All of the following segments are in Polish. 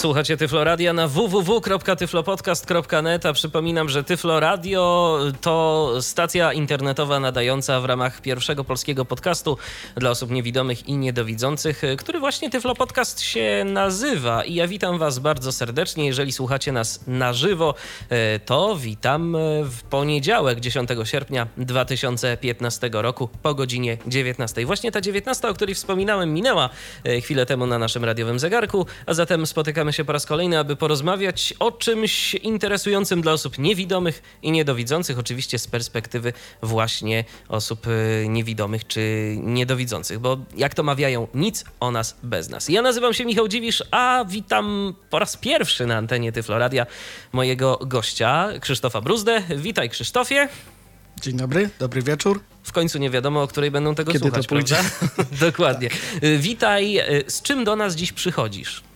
Słuchacie Tyfloradia na www.tyflopodcast.net, a przypominam, że Tyfloradio to stacja internetowa nadająca w ramach pierwszego polskiego podcastu dla osób niewidomych i niedowidzących, który właśnie Tyflopodcast się nazywa. I ja witam Was bardzo serdecznie. Jeżeli słuchacie nas na żywo, e, to witam w poniedziałek, 10 sierpnia 2015 roku po godzinie 19. Właśnie ta 19, o której wspominałem, minęła e, chwilę temu na naszym radiowym zegarku, a zatem spotykamy spotykamy się po raz kolejny, aby porozmawiać o czymś interesującym dla osób niewidomych i niedowidzących, oczywiście z perspektywy właśnie osób y, niewidomych czy niedowidzących, bo jak to mawiają, nic o nas bez nas. Ja nazywam się Michał Dziwisz, a witam po raz pierwszy na antenie Tyfloradia mojego gościa, Krzysztofa Bruzdę. Witaj Krzysztofie. Dzień dobry, dobry wieczór. W końcu nie wiadomo, o której będą tego Kiedy słuchać, to pójdzie? Dokładnie. Tak. Witaj. Y, z czym do nas dziś przychodzisz?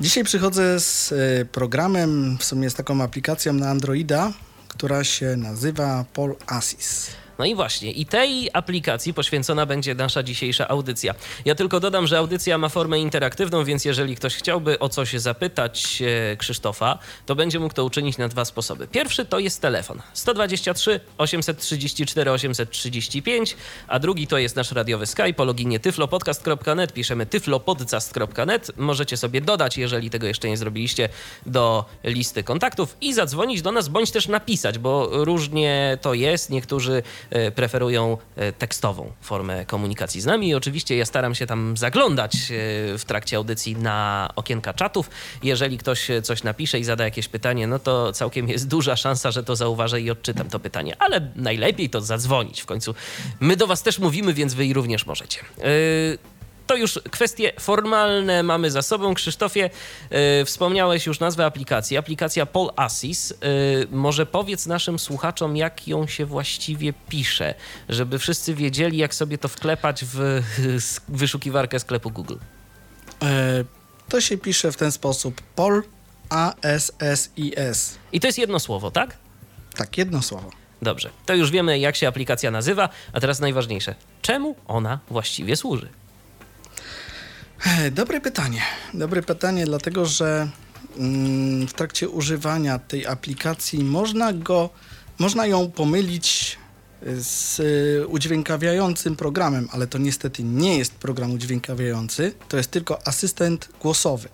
Dzisiaj przychodzę z e, programem, w sumie z taką aplikacją na Androida, która się nazywa Pol Assist. No i właśnie, i tej aplikacji poświęcona będzie nasza dzisiejsza audycja. Ja tylko dodam, że audycja ma formę interaktywną, więc jeżeli ktoś chciałby o coś zapytać e, Krzysztofa, to będzie mógł to uczynić na dwa sposoby. Pierwszy to jest telefon 123 834 835, a drugi to jest nasz radiowy Skype o loginie tyflopodcast.net. Piszemy tyflopodcast.net. Możecie sobie dodać, jeżeli tego jeszcze nie zrobiliście, do listy kontaktów i zadzwonić do nas, bądź też napisać, bo różnie to jest. Niektórzy preferują e, tekstową formę komunikacji z nami. I oczywiście ja staram się tam zaglądać e, w trakcie audycji na okienka czatów. Jeżeli ktoś coś napisze i zada jakieś pytanie, no to całkiem jest duża szansa, że to zauważę i odczytam to pytanie. Ale najlepiej to zadzwonić. W końcu my do Was też mówimy, więc Wy również możecie. To już kwestie formalne mamy za sobą. Krzysztofie, yy, wspomniałeś już nazwę aplikacji. Aplikacja Pol Assis. Yy, może powiedz naszym słuchaczom, jak ją się właściwie pisze, żeby wszyscy wiedzieli, jak sobie to wklepać w wyszukiwarkę sklepu Google. E, to się pisze w ten sposób. Pol A-S-S-I-S. I to jest jedno słowo, tak? Tak, jedno słowo. Dobrze. To już wiemy, jak się aplikacja nazywa, a teraz najważniejsze. Czemu ona właściwie służy? Dobre pytanie. Dobre pytanie, dlatego że mm, w trakcie używania tej aplikacji można go, można ją pomylić z udźwiękawiającym programem, ale to niestety nie jest program udźwiękawiający, to jest tylko asystent głosowy.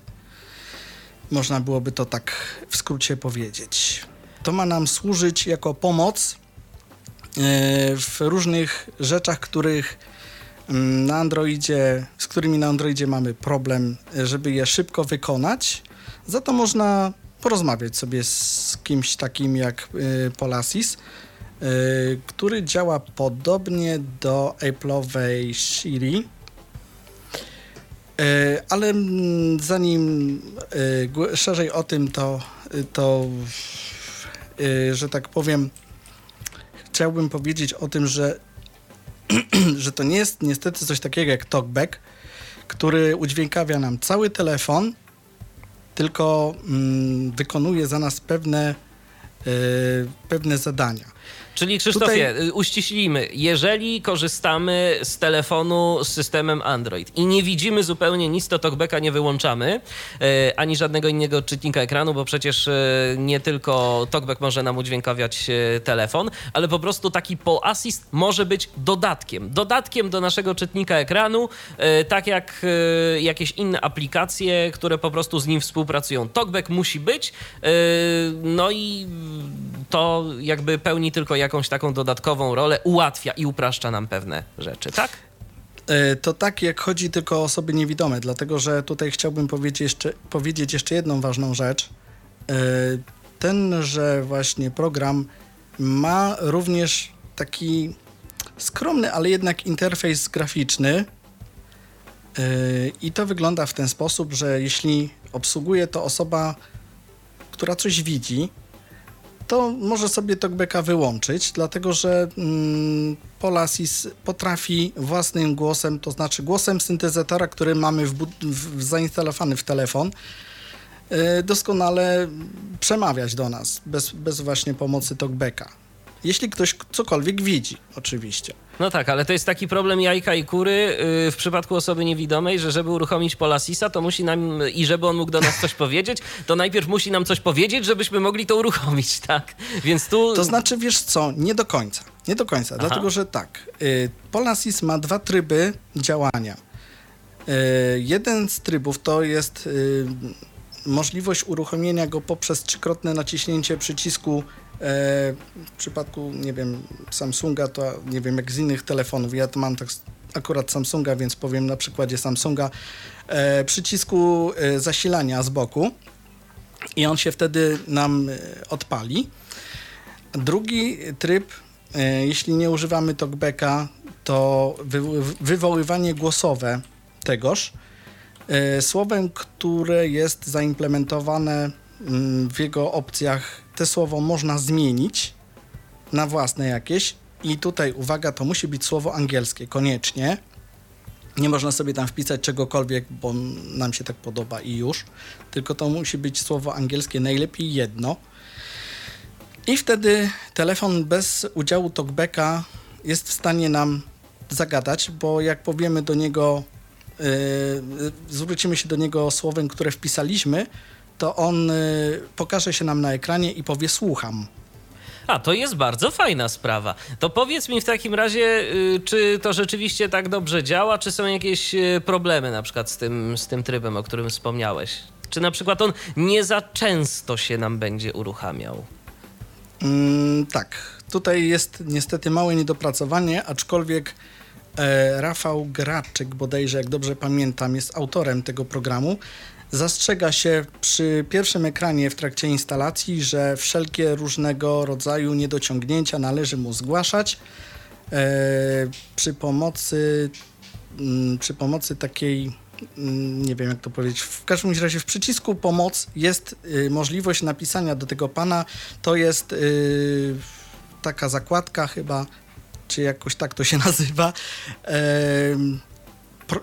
Można byłoby to tak w skrócie powiedzieć. To ma nam służyć jako pomoc e, w różnych rzeczach, których na Androidzie, z którymi na Androidzie mamy problem, żeby je szybko wykonać. Za to można porozmawiać sobie z kimś takim jak y, Polasis, y, który działa podobnie do Apple'owej Siri. Ale zanim szerzej o tym, to, to że tak powiem, chciałbym powiedzieć o tym, że że to nie jest niestety coś takiego jak talkback, który udźwiękawia nam cały telefon, tylko mm, wykonuje za nas pewne, yy, pewne zadania. Czyli Krzysztofie, Tutaj... Y, uściślimy, jeżeli korzystamy z telefonu z systemem Android i nie widzimy zupełnie nic, to talkbacka nie wyłączamy, e, ani żadnego innego czytnika ekranu, bo przecież e, nie tylko talkback może nam udźwiękawiać telefon, ale po prostu taki Pol Assist może być dodatkiem. Dodatkiem do naszego czytnika ekranu, tak jak jakieś inne aplikacje, które po prostu z nim współpracują. Talkback musi być, no i to jakby pełni tylko jakąś taką dodatkową rolę, ułatwia i upraszcza nam pewne rzeczy, tak? E, to tak, jak chodzi tylko o osoby niewidome, dlatego że tutaj chciałbym powiedzieć jeszcze, powiedzieć jeszcze jedną ważną rzecz. E, tenże właśnie program ma również taki skromny, ale jednak interfejs graficzny, Yy, I to wygląda w ten sposób, że jeśli obsługuje to osoba, która coś widzi, to może sobie talkbacka wyłączyć, dlatego że mm, Polasis potrafi własnym głosem, to znaczy głosem syntezatora, który mamy w, w, zainstalowany w telefon, yy, doskonale przemawiać do nas, bez, bez właśnie pomocy talkbacka. Jeśli ktoś cokolwiek widzi, oczywiście. No tak, ale to jest taki problem jajka i kury yy, w przypadku osoby niewidomej, że żeby uruchomić Polasisa, to musi nam i żeby on mógł do nas coś powiedzieć, to najpierw musi nam coś powiedzieć, żebyśmy mogli to uruchomić, tak? Więc tu. To znaczy, wiesz co, nie do końca. Nie do końca, Aha. dlatego że tak. Yy, Polasis ma dwa tryby działania. Yy, jeden z trybów to jest y, możliwość uruchomienia go poprzez trzykrotne naciśnięcie przycisku w przypadku, nie wiem, Samsunga, to nie wiem jak z innych telefonów, ja to mam tak akurat Samsunga, więc powiem na przykładzie Samsunga, e, przycisku e, zasilania z boku. I on się wtedy nam odpali. Drugi tryb, jeśli nie używamy talkbacka, to wywoływanie głosowe tegoż. Słowem, które jest zaimplementowane w jego opcjach te słowo można zmienić na własne jakieś i tutaj uwaga, to musi być słowo angielskie koniecznie. Nie można sobie tam wpisać czegokolwiek, bo nam się tak podoba i już, tylko to musi być słowo angielskie, najlepiej jedno. I wtedy telefon bez udziału talkbacka jest w stanie nam zagadać, bo jak powiemy do niego, yy, zwrócimy się do niego słowem, które wpisaliśmy, to on y, pokaże się nam na ekranie i powie słucham. A, to jest bardzo fajna sprawa. To powiedz mi w takim razie, y, czy to rzeczywiście tak dobrze działa, czy są jakieś y, problemy na przykład z tym, z tym trybem, o którym wspomniałeś? Czy na przykład on nie za często się nam będzie uruchamiał? Mm, tak, tutaj jest niestety małe niedopracowanie, aczkolwiek e, Rafał Graczyk, bodajże jak dobrze pamiętam, jest autorem tego programu Zastrzega się przy pierwszym ekranie w trakcie instalacji, że wszelkie różnego rodzaju niedociągnięcia należy mu zgłaszać. E, przy pomocy mm, przy pomocy takiej mm, nie wiem jak to powiedzieć, w każdym razie w przycisku pomoc jest y, możliwość napisania do tego pana, to jest y, taka zakładka chyba, czy jakoś tak to się nazywa,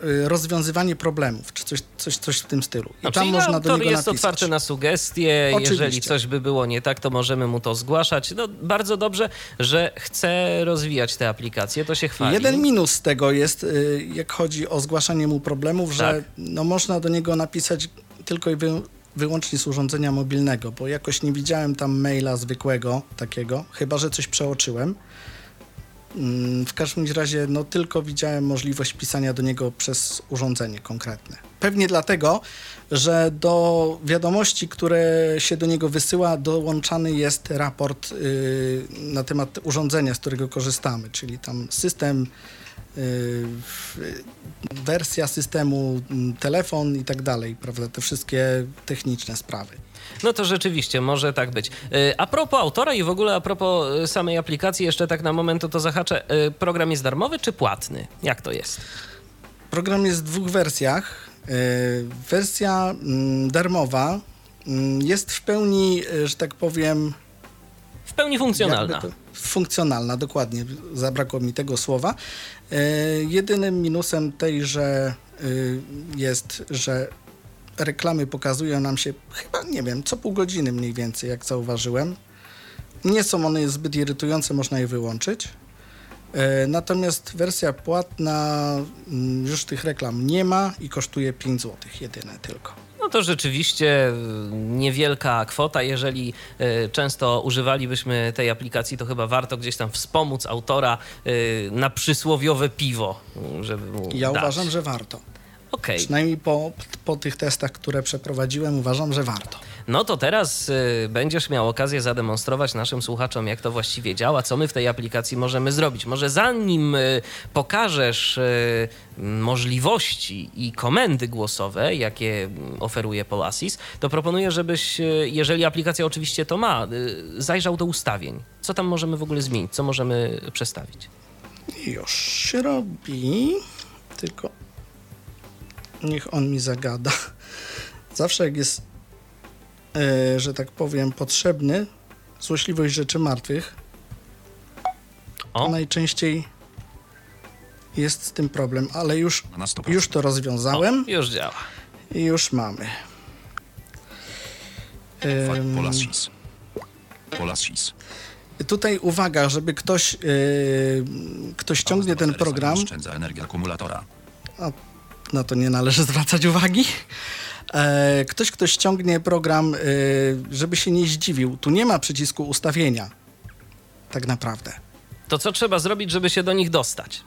Y, rozwiązywanie problemów, czy coś, coś, coś w tym stylu. I tam można do niego jest napisać. otwarty na sugestie. Oczywiście. Jeżeli coś by było nie tak, to możemy mu to zgłaszać. No, bardzo dobrze, że chce rozwijać te aplikacje, to się chwali. Jeden minus tego jest, y, jak chodzi o zgłaszanie mu problemów, tak. że no, można do niego napisać tylko i wy, wyłącznie z urządzenia mobilnego, bo jakoś nie widziałem tam maila zwykłego takiego, chyba że coś przeoczyłem. Mm, w każdym razie no, tylko widziałem możliwość pisania do niego przez urządzenie konkretne. Pewnie dlatego, że do wiadomości, które się do niego wysyła, dołączany jest raport yy, na temat urządzenia, z którego korzystamy, czyli tam system, yy, wersja systemu, mm, telefon i tak dalej, prawda, te wszystkie techniczne sprawy. No to rzeczywiście może tak być. Y, a propos autora i w ogóle a propos y, samej aplikacji, jeszcze tak na moment to, to zahaczę. Y, program jest darmowy czy płatny? Jak to jest? Program jest w dwóch wersjach. Wersja mm, darmowa mm, jest w pełni, że tak powiem. W pełni funkcjonalna. funkcjonalna, dokładnie. Zabrakło mi tego słowa. Jedynym minusem tejże jest, że reklamy pokazują nam się chyba, nie wiem, co pół godziny mniej więcej, jak zauważyłem. Nie są one zbyt irytujące, można je wyłączyć. E, natomiast wersja płatna mm, już tych reklam nie ma i kosztuje 5 zł jedyne tylko. No to rzeczywiście niewielka kwota. Jeżeli e, często używalibyśmy tej aplikacji, to chyba warto gdzieś tam wspomóc autora e, na przysłowiowe piwo, żeby mu Ja dać. uważam, że warto. Okay. Przynajmniej po, po tych testach, które przeprowadziłem, uważam, że warto. No to teraz y, będziesz miał okazję zademonstrować naszym słuchaczom, jak to właściwie działa, co my w tej aplikacji możemy zrobić. Może zanim y, pokażesz y, możliwości i komendy głosowe, jakie oferuje Polasis, to proponuję, żebyś, y, jeżeli aplikacja oczywiście to ma, y, zajrzał do ustawień. Co tam możemy w ogóle zmienić? Co możemy przestawić? Już się robi, tylko Niech on mi zagada. Zawsze jak jest, e, że tak powiem, potrzebny, złośliwość rzeczy martwych, to O, najczęściej jest z tym problem, ale już, Na 100%. już to rozwiązałem już działa. i już mamy. Ym, Polasis. Polasis. Tutaj uwaga, żeby ktoś, yy, ktoś ściągnie ten program, Oszczędza energię akumulatora. Na to nie należy zwracać uwagi. E, ktoś, kto ściągnie program, e, żeby się nie zdziwił, tu nie ma przycisku ustawienia. Tak naprawdę. To co trzeba zrobić, żeby się do nich dostać?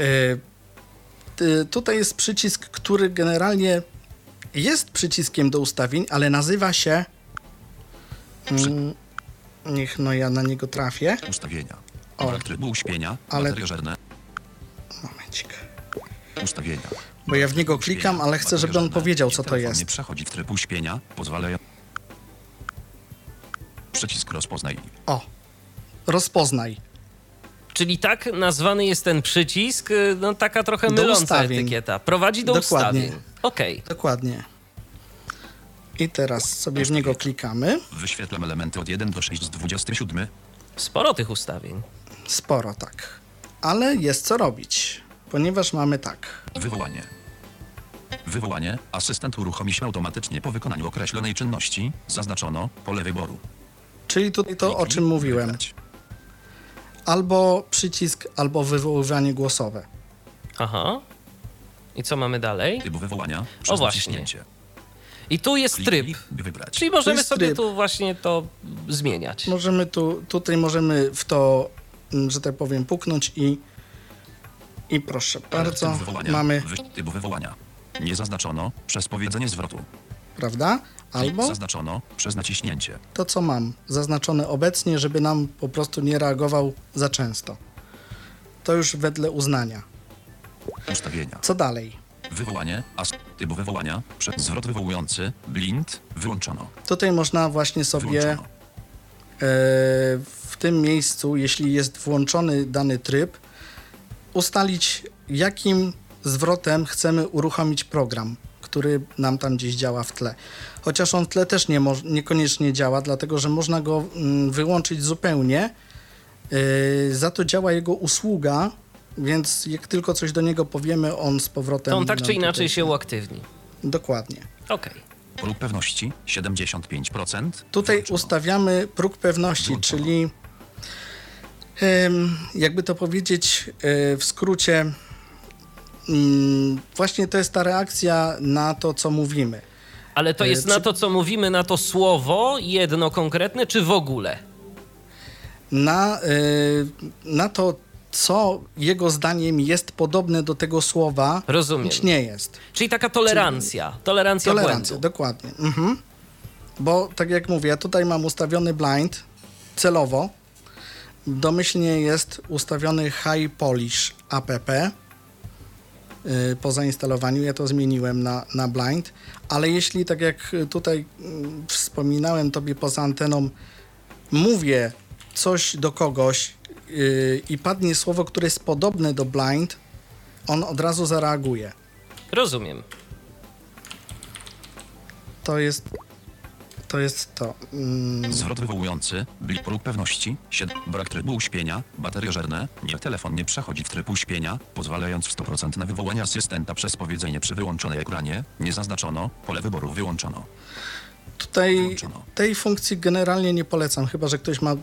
E, tutaj jest przycisk, który generalnie jest przyciskiem do ustawień, ale nazywa się. Mm, niech no ja na niego trafię. Ustawienia. O. Trybu uśpienia. Ale- żerne. Ustawienia. Bo ja w niego klikam, ale chcę, żeby on powiedział, co to jest. Nie przechodzi w tryb uśpienia. Pozwalają. Przycisk rozpoznaj. O. Rozpoznaj. Czyli tak nazwany jest ten przycisk, y, no taka trochę Do myląca ustawień. etykieta. Prowadzi do Dokładnie. ustawień. Okej. Dokładnie. I teraz sobie w niego klikamy. Wyświetlam elementy od 1 do 6 z 27. Sporo tych ustawień. Sporo, tak. Ale jest co robić, ponieważ mamy tak. Wywołanie. Wywołanie. Asystent uruchomi się automatycznie po wykonaniu określonej czynności. Zaznaczono pole wyboru. Czyli tutaj to, o czym mówiłem. Albo przycisk, albo wywoływanie głosowe. Aha. I co mamy dalej? Typ wywołania. Przez właśnie. naciśnięcie. I tu jest tryb. Wybrać. Czyli możemy sobie tryb. tu właśnie to zmieniać. Możemy tu, tutaj możemy w to, że tak powiem, puknąć i i proszę bardzo, mamy. Typ wywołania. Nie zaznaczono przez powiedzenie zwrotu. prawda? Albo Zaznaczono przez naciśnięcie. to, co mam zaznaczone obecnie, żeby nam po prostu nie reagował za często. To już wedle uznania. Ustawienia. Co dalej? Wywołanie. As... Typ wywołania. Przez zwrot wywołujący. Blind. Wyłączono. Tutaj można właśnie sobie e, w tym miejscu, jeśli jest włączony dany tryb, ustalić, jakim zwrotem chcemy uruchomić program, który nam tam gdzieś działa w tle. Chociaż on w tle też nie mo- niekoniecznie działa, dlatego że można go mm, wyłączyć zupełnie. E, za to działa jego usługa, więc jak tylko coś do niego powiemy, on z powrotem. To on tak czy inaczej tutaj- się uaktywni. Dokładnie. Okej. Próg pewności 75%. Tutaj Wyłączono. ustawiamy próg pewności, Wyłączono. czyli jakby to powiedzieć e, w skrócie, mm, właśnie to jest ta reakcja na to, co mówimy. Ale to E, jest czy- na to, co mówimy, na to słowo jedno konkretne, czy w ogóle? Na, e, na to, co jego zdaniem jest podobne do tego słowa, Rozumiem. bądź nie jest. Czyli taka tolerancja. Tolerancja Tolerancja, błędu. dokładnie. Mhm. Bo tak jak mówię, ja tutaj mam ustawiony blind celowo. Domyślnie jest ustawiony High Polish app. Yy, po zainstalowaniu ja to zmieniłem na, na blind, ale jeśli tak jak tutaj mm, wspominałem tobie poza anteną, mówię coś do kogoś yy, i padnie słowo, które jest podobne do blind, on od razu zareaguje. Rozumiem. To jest to. Jest to. Mm, Zwrot wywołujący, blik próg pewności, 7, brak trybu uśpienia, baterie żerne, nie telefon nie przechodzi w tryb uśpienia, pozwalając w 100% na wywołanie asystenta przez powiedzenie przy wyłączonej ekranie, nie zaznaczono, pole wyboru wyłączono. tutaj Wyłączono. tej funkcji generalnie nie polecam, chyba że ktoś ma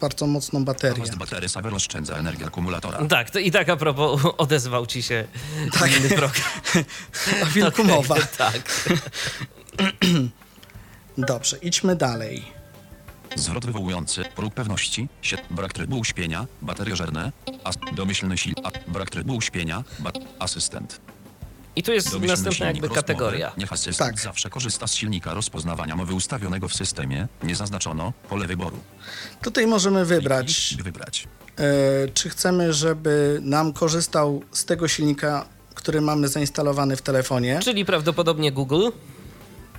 bardzo mocną baterię. Natomiast batery saver oszczędza energię akumulatora. Tak, to i tak a propos odezwał ci się inny program. A wilku Okej, mowa. Tak. Dobrze, idźmy dalej. Zwrot wywołujący, próg pewności, 7, brak trybu uśpienia, baterie żerne, as, domyślny sil, a, brak trybu uśpienia, ba, asystent. I tu jest Domyślny następna jakby rozmowy. kategoria. Niech asystent Tak. zawsze korzysta z silnika rozpoznawania mowy ustawionego w systemie, nie zaznaczono, pole wyboru. Tutaj możemy wybrać, Kliknij, by wybrać. e, czy chcemy, żeby nam korzystał z tego silnika, który mamy zainstalowany w telefonie. Czyli prawdopodobnie Google.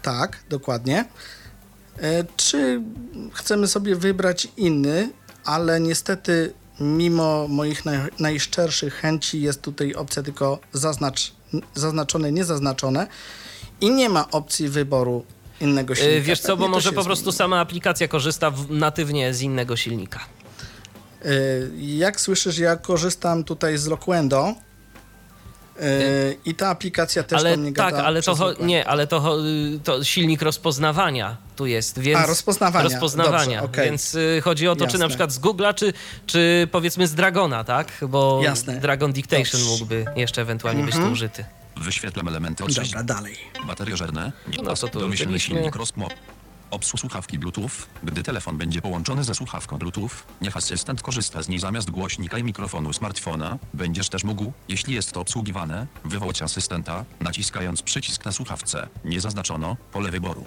Tak, dokładnie. E, Czy chcemy sobie wybrać inny, ale niestety mimo moich naj, najszczerszych chęci jest tutaj opcja tylko zaznacz zaznaczone, niezaznaczone i nie ma opcji wyboru innego Y, silnika. Wiesz co, bo może po prostu zmieni. sama aplikacja korzysta w, natywnie z innego silnika. Y, Jak słyszysz, ja korzystam tutaj z Loquendo y, i ta aplikacja też ale mnie tak, ale to, nie, ale to, to silnik rozpoznawania tu jest, więc... A, rozpoznawania. Rozpoznawania, Dobrze, okej. więc y, chodzi o to, czy Jasne. na przykład z Google'a, czy, czy powiedzmy z Dragona, tak? Bo Jasne. Dragon Dictation Dobrze. mógłby jeszcze ewentualnie być Mhm. tu użyty. Wyświetlam elementy od Dobra, dalej. Bateriożerne, No nie co tu domyślny silnik rozmo. Obsług słuchawki Bluetooth. Gdy telefon będzie połączony ze słuchawką Bluetooth, niech asystent korzysta z niej zamiast głośnika i mikrofonu smartfona. Będziesz też mógł, jeśli jest to obsługiwane, wywołać asystenta, naciskając przycisk na słuchawce. Nie zaznaczono pole wyboru.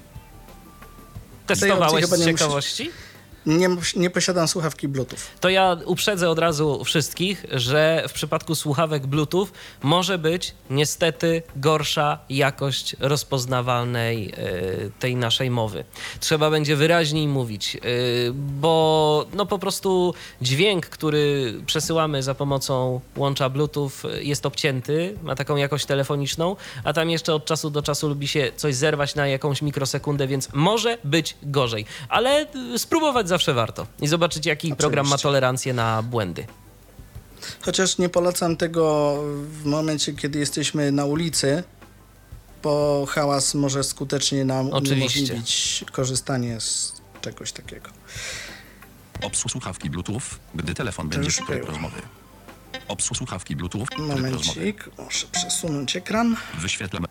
Testowałeś z ciekawości? Nie, nie posiadam słuchawki Bluetooth. To ja uprzedzę od razu wszystkich, że w przypadku słuchawek Bluetooth może być niestety gorsza jakość rozpoznawalnej e, tej naszej mowy. Trzeba będzie wyraźniej mówić, e, bo no po prostu dźwięk, który przesyłamy za pomocą łącza Bluetooth jest obcięty, ma taką jakość telefoniczną, a tam jeszcze od czasu do czasu lubi się coś zerwać na jakąś mikrosekundę, więc może być gorzej. Ale y, spróbować zawsze warto i zobaczyć, jaki program ma Oczywiście. tolerancję na błędy. Chociaż nie polecam tego w momencie, kiedy jesteśmy na ulicy, bo hałas może skutecznie nam Oczywiście. uniemożliwić korzystanie z czegoś takiego. Obsług słuchawki Bluetooth, gdy telefon będzie już przy tryb było. rozmowy. Obsług słuchawki Bluetooth. Momencik, muszę przesunąć ekran. Wyświetlam.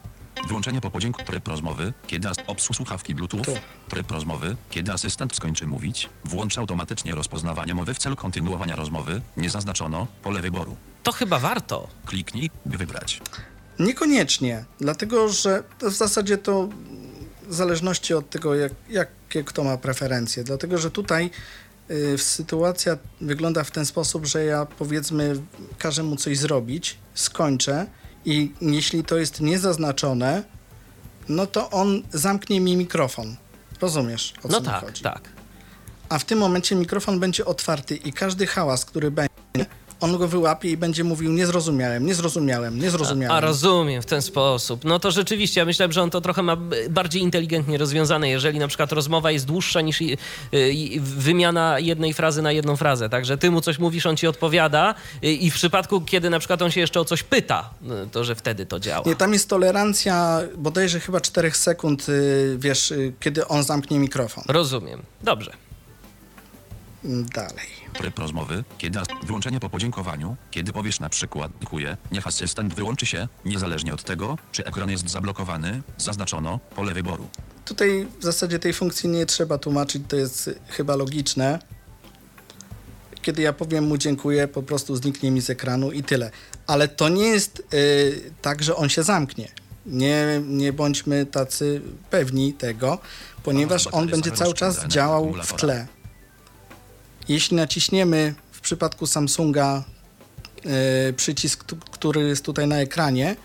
Wyłączenie po podzięku tryb rozmowy, kiedy as- słuchawki Bluetooth, Tu. tryb rozmowy, kiedy asystent skończy mówić, włącza automatycznie rozpoznawanie mowy w celu kontynuowania rozmowy, nie zaznaczono pole wyboru. To chyba warto. Kliknij, by wybrać. Niekoniecznie, dlatego że to w zasadzie to w zależności od tego, jak, jakie kto ma preferencje. Dlatego, że tutaj y, sytuacja wygląda w ten sposób, że ja powiedzmy każę mu coś zrobić, skończę i jeśli to jest niezaznaczone, no to on zamknie mi mikrofon. Rozumiesz, o co No mi tak, chodzi? tak. A w tym momencie mikrofon będzie otwarty i każdy hałas, który będzie, on go wyłapie i będzie mówił nie zrozumiałem, nie zrozumiałem, nie zrozumiałem. A rozumiem w ten sposób. No to rzeczywiście, ja myślałem, że on to trochę ma bardziej inteligentnie rozwiązane, jeżeli na przykład rozmowa jest dłuższa niż i- i- wymiana jednej frazy na jedną frazę. Także ty mu coś mówisz, on ci odpowiada i i w przypadku, kiedy na przykład on się jeszcze o coś pyta, no, to że wtedy to działa. Nie, tam jest tolerancja bodajże chyba 4 sekund, y, wiesz, y, kiedy on zamknie mikrofon. Rozumiem. Dobrze. Mm, Dalej. Tryb rozmowy, kiedy wyłączenie po podziękowaniu, kiedy powiesz na przykład dziękuję, niech asystent wyłączy się, niezależnie od tego, czy ekran jest zablokowany, zaznaczono pole wyboru. Tutaj w zasadzie tej funkcji nie trzeba tłumaczyć, to jest chyba logiczne. Kiedy ja powiem mu dziękuję, po prostu zniknie mi z ekranu i tyle. Ale to nie jest y, tak, że on się zamknie. Nie, nie bądźmy tacy pewni tego, ponieważ on będzie cały czas działał w tle. Jeśli naciśniemy w przypadku Samsunga y, przycisk, który jest tutaj na ekranie,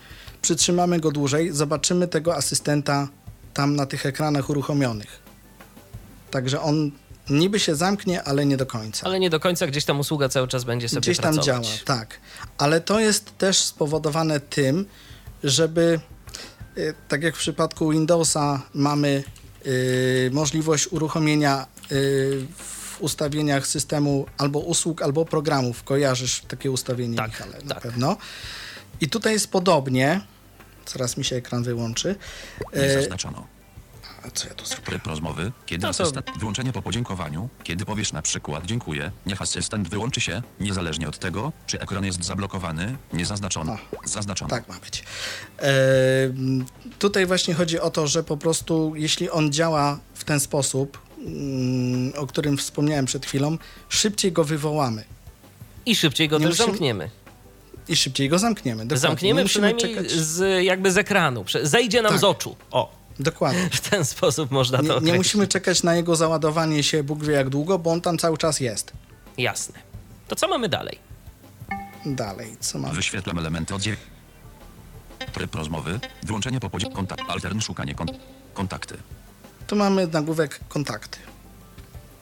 przytrzymamy go dłużej, zobaczymy tego asystenta tam na tych ekranach uruchomionych. Także on niby się zamknie, ale nie do końca. Ale nie do końca gdzieś tam usługa cały czas będzie sobie Gdzieś tam pracować. działa, tak. Ale to jest też spowodowane tym, żeby y, tak jak w przypadku Windowsa mamy y, możliwość uruchomienia y, ustawieniach systemu albo usług, albo programów. Kojarzysz takie ustawienie, Tak, Michale, na tak. pewno. I tutaj jest podobnie. Zaraz mi się ekran wyłączy. Nie E, zaznaczono. a co ja tu zrobię? Tryb rozmowy, kiedy No to- asystent wyłączenie po podziękowaniu, kiedy powiesz na przykład dziękuję, niech asystent wyłączy się, niezależnie od tego, czy ekran jest zablokowany, nie zaznaczono. Zaznaczono. Tak ma być. E, tutaj właśnie chodzi o to, że po prostu jeśli on działa w ten sposób, o którym wspomniałem przed chwilą, szybciej go wywołamy I szybciej go Nie też musimy- zamkniemy. i szybciej go zamkniemy. Dokładnie. Nie Zamkniemy przynajmniej czekać- z, jakby z ekranu. Zejdzie nam Tak. z oczu. O, Dokładnie. w ten sposób można to Nie, nie musimy czekać na jego załadowanie się Bóg wie jak długo, bo on tam cały czas jest. Jasne. To co mamy dalej? Dalej, co mamy? Wyświetlam elementy oddział. Tryb rozmowy, wyłączenie po podziękowaniu, kontakt, altern szukanie kont kontakty. Tu mamy nagłówek kontakty.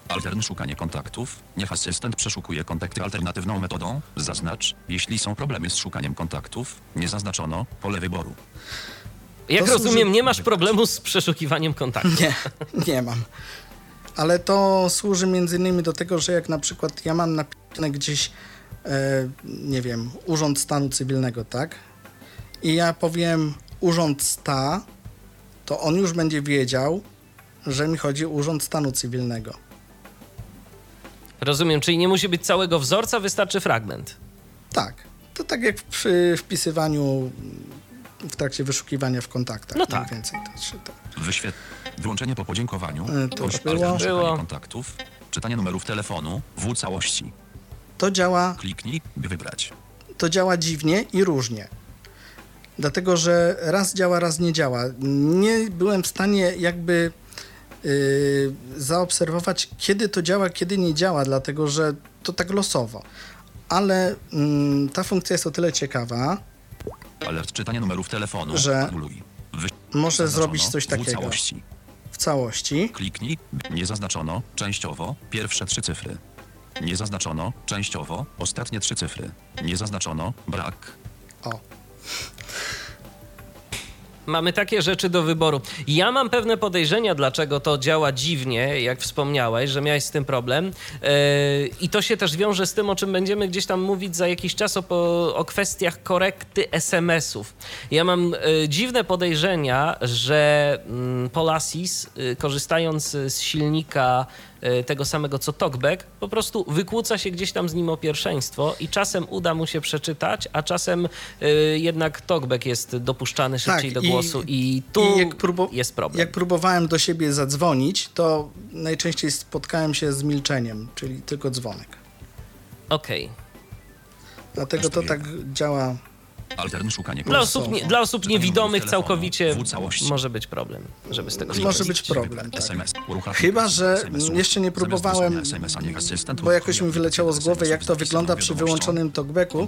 Altern szukanie kontaktów. Niech asystent przeszukuje kontakty alternatywną metodą. Zaznacz, jeśli są problemy z szukaniem kontaktów. Nie zaznaczono pole wyboru. Jak To służy- rozumiem, nie masz problemu z przeszukiwaniem kontaktów. Nie, nie mam. Ale to służy między innymi do tego, że jak na przykład ja mam napisane gdzieś, e, nie wiem, Urząd Stanu Cywilnego, tak? I ja powiem Urząd Sta, to on już będzie wiedział, że mi chodzi o Urząd Stanu Cywilnego. Rozumiem, czyli nie musi być całego wzorca, wystarczy fragment. Tak. To tak jak przy wpisywaniu w trakcie wyszukiwania w kontaktach. No tak. Więcej to, czy to. Wyświet... Wyłączenie po podziękowaniu. E, to już było. Było. kontaktów. Czytanie numerów telefonu. W całości. to działa Kliknij, by wybrać. to działa dziwnie i różnie. Dlatego, że raz działa, raz nie działa. Nie byłem w stanie jakby zaobserwować, kiedy to działa, kiedy nie działa, dlatego że to tak losowo. Ale mm, ta funkcja jest o tyle ciekawa, Alert czytanie numerów telefonu. Że Anuluj. Wy... może zrobić coś W takiego całości. w całości. Kliknij. Nie zaznaczono częściowo pierwsze trzy cyfry. Nie zaznaczono częściowo ostatnie trzy cyfry. Nie zaznaczono brak. O, Mamy takie rzeczy do wyboru. Ja mam pewne podejrzenia, dlaczego to działa dziwnie, jak wspomniałeś, że miałeś z tym problem. Yy, I to się też wiąże z tym, o czym będziemy gdzieś tam mówić za jakiś czas, o, o kwestiach korekty SMS-ów. Ja mam yy, dziwne podejrzenia, że mm, Polasis, yy, korzystając z silnika yy, tego samego co TalkBack, po prostu wykłóca się gdzieś tam z nim o pierwszeństwo i czasem uda mu się przeczytać, a czasem yy, jednak TalkBack jest dopuszczany szybciej Tak, do i- głosu i tu i jak próbu- jest problem. jak próbowałem do siebie zadzwonić, to najczęściej spotkałem się z milczeniem, czyli tylko dzwonek. Okej. Dlatego to tak działa. Altern szukanie Dla osób, nie, dla osób niewidomych całkowicie może być problem, żeby z tego Może być problem, tak. Chyba, że jeszcze nie próbowałem, bo jakoś mi wyleciało z głowy, jak to wygląda przy wyłączonym talkbacku.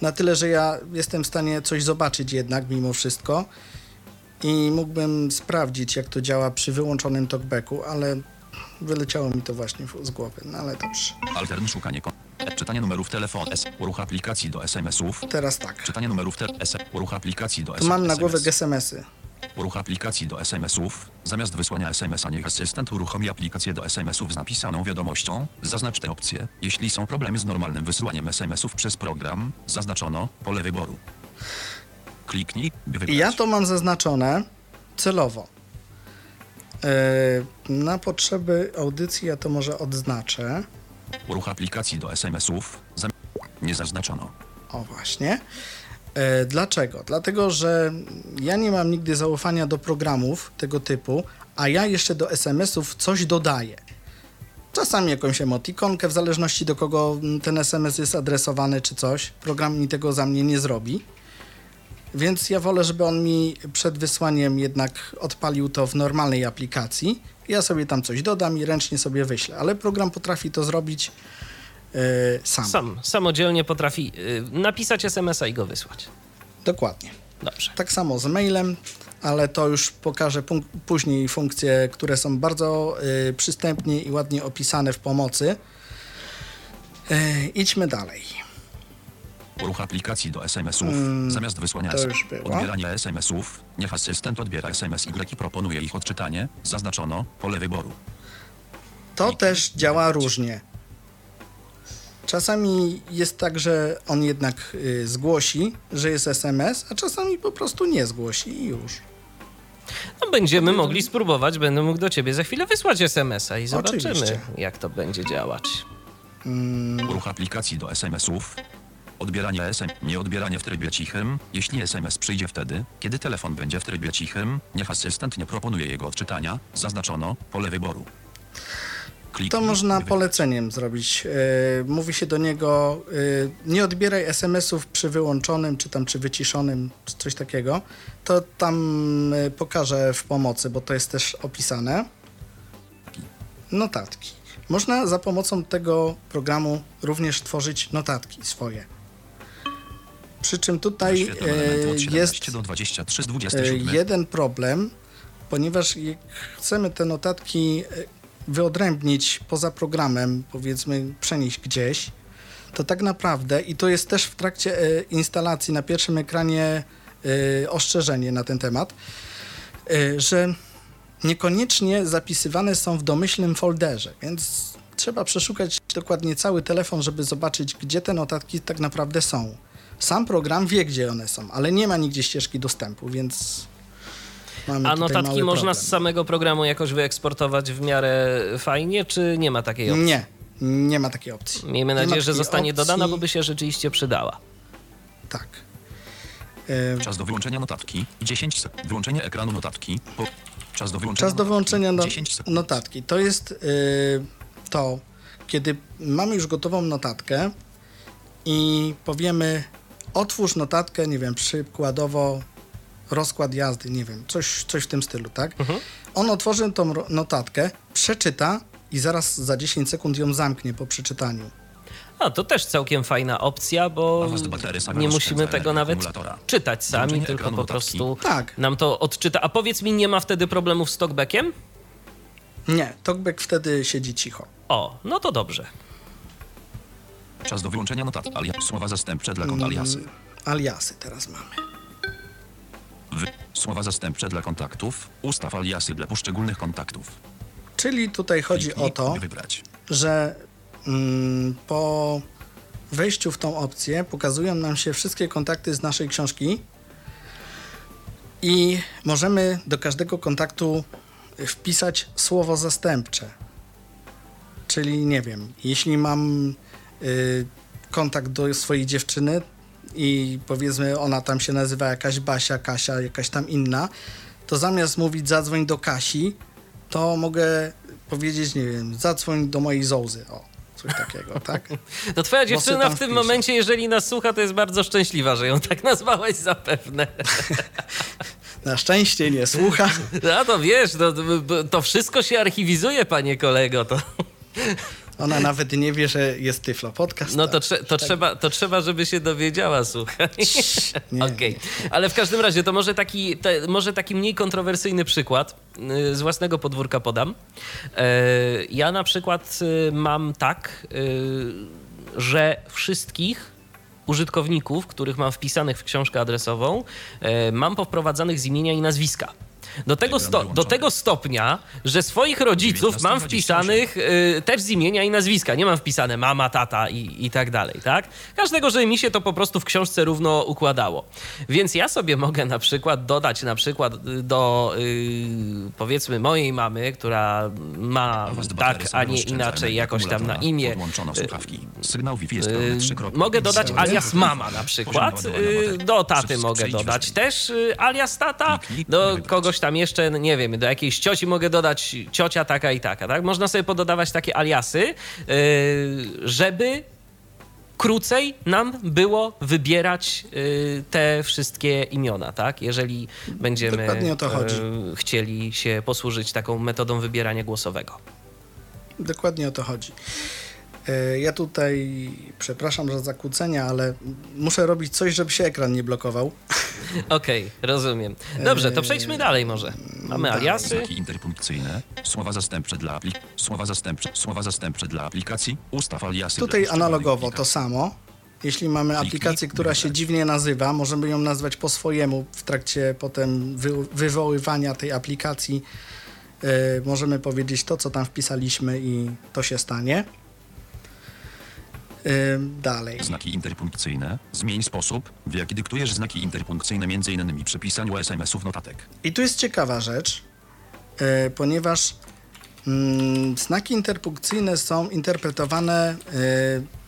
Na tyle, że ja jestem w stanie coś zobaczyć jednak mimo wszystko i mógłbym sprawdzić, jak to działa przy wyłączonym talkbacku, ale wyleciało mi to właśnie z głowy, no ale dobrze. Altern szukanie. Czytanie numerów telefonu. S. Uruch aplikacji do SMS-ów. Teraz tak. Czytanie numerów te... S. Uruch aplikacji do Tu mam na głowę SMS. SMS-y. Uruch aplikacji do SMS-ów. Zamiast wysłania SMS-a niech asystent uruchomi aplikację do SMS-ów z napisaną wiadomością. Zaznacz te opcje. Jeśli są problemy z normalnym wysyłaniem SMS-ów przez program, zaznaczono pole wyboru. Kliknij, by wybrać. Ja to mam zaznaczone celowo. E, Na potrzeby audycji ja to może odznaczę. Uruch aplikacji do SMS-ów. Zam... Nie zaznaczono. O właśnie. E, Dlaczego? Dlatego, że ja nie mam nigdy zaufania do programów tego typu, a ja jeszcze do SMS-ów coś dodaję. Czasami jakąś emotikonkę, w zależności do kogo ten SMS jest adresowany czy coś. Program mi tego za mnie nie zrobi. Więc ja wolę, żeby on mi przed wysłaniem jednak odpalił to w normalnej aplikacji. Ja sobie tam coś dodam i ręcznie sobie wyślę. Ale program potrafi to zrobić e, sam. Sam, samodzielnie potrafi y, napisać SMS-a i go wysłać. Dokładnie. Dobrze. Tak samo z mailem, ale to już pokażę później funkcje, które są bardzo y, przystępnie i ładnie opisane w pomocy. Idźmy dalej. Uruch aplikacji do SMS-ów. Zamiast wysłania Mm, to S- już było. odbierania SMS-ów, niech asystent odbiera SMS Y i proponuje ich odczytanie. Zaznaczono pole wyboru. To też działa różnie. Czasami jest tak, że on jednak y, zgłosi, że jest SMS, a czasami po prostu nie zgłosi i już. No będziemy mogli spróbować, będę mógł do ciebie za chwilę wysłać SMS-a i zobaczymy, Oczywiście. jak to będzie działać. Uruch aplikacji do SMS-ów. Odbieranie SM, nieodbieranie w trybie cichym. Jeśli SMS przyjdzie wtedy, kiedy telefon będzie w trybie cichym, niech asystent nie proponuje jego odczytania. Zaznaczono pole wyboru. To można poleceniem zrobić. Y, mówi się do niego, y, nie odbieraj SMS-ów przy wyłączonym, czy tam przy wyciszonym, czy coś takiego. To tam y, pokażę w pomocy, bo to jest też opisane. Notatki. Można za pomocą tego programu również tworzyć notatki swoje. Przy czym tutaj 17 jest do 23 z E, 27. jeden problem, ponieważ chcemy te notatki e, wyodrębnić poza programem, powiedzmy przenieść gdzieś, to tak naprawdę, i to jest też w trakcie e, instalacji na pierwszym ekranie e, ostrzeżenie na ten temat, e, że niekoniecznie zapisywane są w domyślnym folderze, więc trzeba przeszukać dokładnie cały telefon, żeby zobaczyć, gdzie te notatki tak naprawdę są. Sam program wie, gdzie one są, ale nie ma nigdzie ścieżki dostępu, więc mamy A notatki można problem. z samego programu jakoś wyeksportować w miarę fajnie, czy nie ma takiej opcji? Nie, nie ma takiej opcji. Miejmy Nie nadzieję, że zostanie opcji. dodana, bo by się rzeczywiście przydała. Tak. E, Czas do wyłączenia notatki 10 sekund. Wyłączenie ekranu notatki. Po... Czas do wyłączenia Czas do wyłączenia no, 10 sekund. notatki. To jest y, to, kiedy mamy już gotową notatkę i powiemy otwórz notatkę, nie wiem, przykładowo rozkład jazdy, nie wiem, coś, coś w tym stylu, tak? On otworzy tą notatkę, przeczyta i zaraz za 10 sekund ją zamknie po przeczytaniu. A, to też całkiem fajna opcja, bo nie musimy tego nawet czytać sami, tylko po prostu Tak. nam to odczyta. A powiedz mi, nie ma wtedy problemów z talkbackiem? Nie, talkback wtedy siedzi cicho. O, no to dobrze. Czas do wyłączenia. Alia... Słowa zastępcze dla Mm. kont aliasy. Aliasy teraz mamy. Wy... Słowa zastępcze dla kontaktów. Ustaw aliasy dla poszczególnych kontaktów. Czyli tutaj chodzi o to, wybrać. że mm, po wejściu w tą opcję pokazują nam się wszystkie kontakty z naszej książki i możemy do każdego kontaktu wpisać słowo zastępcze. Czyli nie wiem, jeśli mam kontakt do swojej dziewczyny i powiedzmy ona tam się nazywa jakaś Basia, Kasia, jakaś tam inna, to zamiast mówić zadzwoń do Kasi, to mogę powiedzieć, nie wiem, zadzwoń do mojej Zołzy. O, coś takiego, tak? To twoja dziewczyna w tym momencie, jeżeli nas słucha, to jest bardzo szczęśliwa, że ją tak nazwałeś zapewne. Na szczęście nie słucha. No to wiesz, to, to wszystko się archiwizuje, panie kolego. To, Ona nawet nie wie, że jest Tyflo Podcast. no to, trze, to, trzeba, to trzeba, żeby się dowiedziała, słuchaj. Okej, ale w każdym razie to może taki, te, może taki mniej kontrowersyjny przykład y, z własnego podwórka podam. E, ja na przykład y, mam tak, y, że wszystkich użytkowników, których mam wpisanych w książkę adresową, e, mam powprowadzanych z imienia i nazwiska. Do tego, sto, do tego stopnia, że swoich rodziców mam 1928. wpisanych y, też z imienia i nazwiska. Nie mam wpisane mama, tata i, i tak dalej, tak? Każdego, że mi się to po prostu w książce równo układało. Więc ja sobie mogę na przykład dodać na przykład y, do y, powiedzmy mojej mamy, która ma tak, a nie inaczej jakoś tam na imię. Pełny trzykrotny. Mogę dodać alias mama na przykład. Do taty mogę dodać też alias tata. Do wybrać. Kogoś tam jeszcze, nie wiem, do jakiejś cioci mogę dodać ciocia taka i taka, tak? Można sobie pododawać takie aliasy, yy, żeby krócej nam było wybierać yy, te wszystkie imiona, tak? Jeżeli będziemy yy, chcieli się posłużyć taką metodą wybierania głosowego. Dokładnie o to chodzi. E, Ja tutaj, przepraszam za zakłócenia, ale muszę robić coś, żeby się ekran nie blokował. Okej, rozumiem. Dobrze, to przejdźmy dalej może. Mamy dalej. aliasy. Znaki interpunkcyjne. Słowa zastępcze dla apli... Słowa zastępcze. Słowa zastępcze dla aplikacji. Ustaw aliasy Tutaj analogowo to aplikacji. samo. Jeśli mamy aplikację, która się dziwnie nazywa, możemy ją nazwać po swojemu w trakcie potem wy, wywoływania tej aplikacji. e, możemy powiedzieć to, co tam wpisaliśmy i to się stanie. Dalej. Znaki interpunkcyjne. Zmień sposób, w jaki dyktujesz znaki interpunkcyjne m.in. przy pisaniu SMS-ów notatek. I tu jest ciekawa rzecz, e, ponieważ mm, znaki interpunkcyjne są interpretowane e,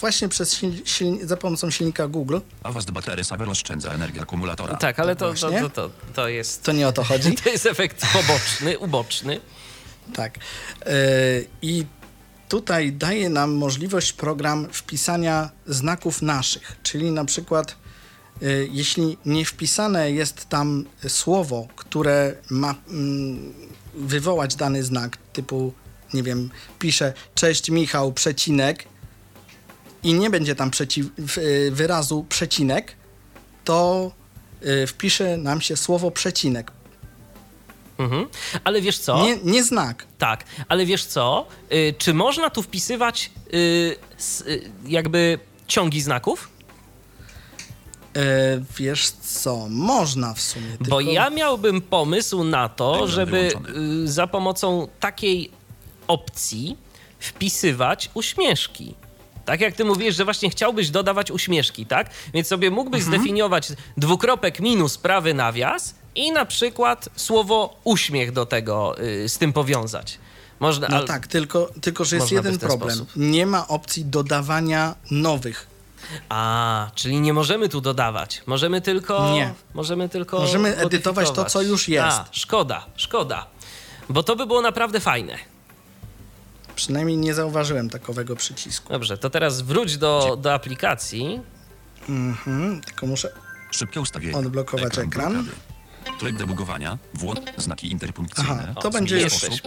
właśnie przez sil, sil, za pomocą silnika Google. Avast Battery Saver oszczędza energię akumulatora. Tak, ale to, to, to, to, to jest. To nie o to chodzi. To jest efekt poboczny, uboczny. Tak. E, I tutaj daje nam możliwość program wpisania znaków naszych, czyli na przykład e, jeśli nie wpisane jest tam słowo, które ma mm, wywołać dany znak, typu, nie wiem, pisze cześć Michał, przecinek i nie będzie tam e, wyrazu przecinek, to e, wpisze nam się słowo przecinek Mhm. Ale wiesz co? Nie, nie znak. Tak, ale wiesz co? Y, czy można tu wpisywać y, s, y, jakby ciągi znaków? E, wiesz co, można w sumie. Bo tylko- ja miałbym pomysł na to, żeby wyłączony. za pomocą takiej opcji wpisywać uśmieszki. Tak jak ty mówisz, że właśnie chciałbyś dodawać uśmieszki, tak? Więc sobie mógłbyś Mhm. zdefiniować dwukropek minus prawy nawias i na przykład słowo uśmiech do tego y, z tym powiązać. Można, No tak, tylko, tylko że jest jeden problem. sposób. Nie ma opcji dodawania nowych. A, czyli nie możemy tu dodawać. Możemy tylko. Nie. Możemy tylko. Możemy edytować to, co już jest. A, szkoda, szkoda. Bo to by było naprawdę fajne. Przynajmniej nie zauważyłem takowego przycisku. Dobrze, to teraz wróć do, do aplikacji. Mhm, tylko muszę. Szybkie ustawienie. Odblokować ekran. blokady. Tryb debugowania. Włącz znaki interpunkcyjne. Aha, to O, będzie zmień już-.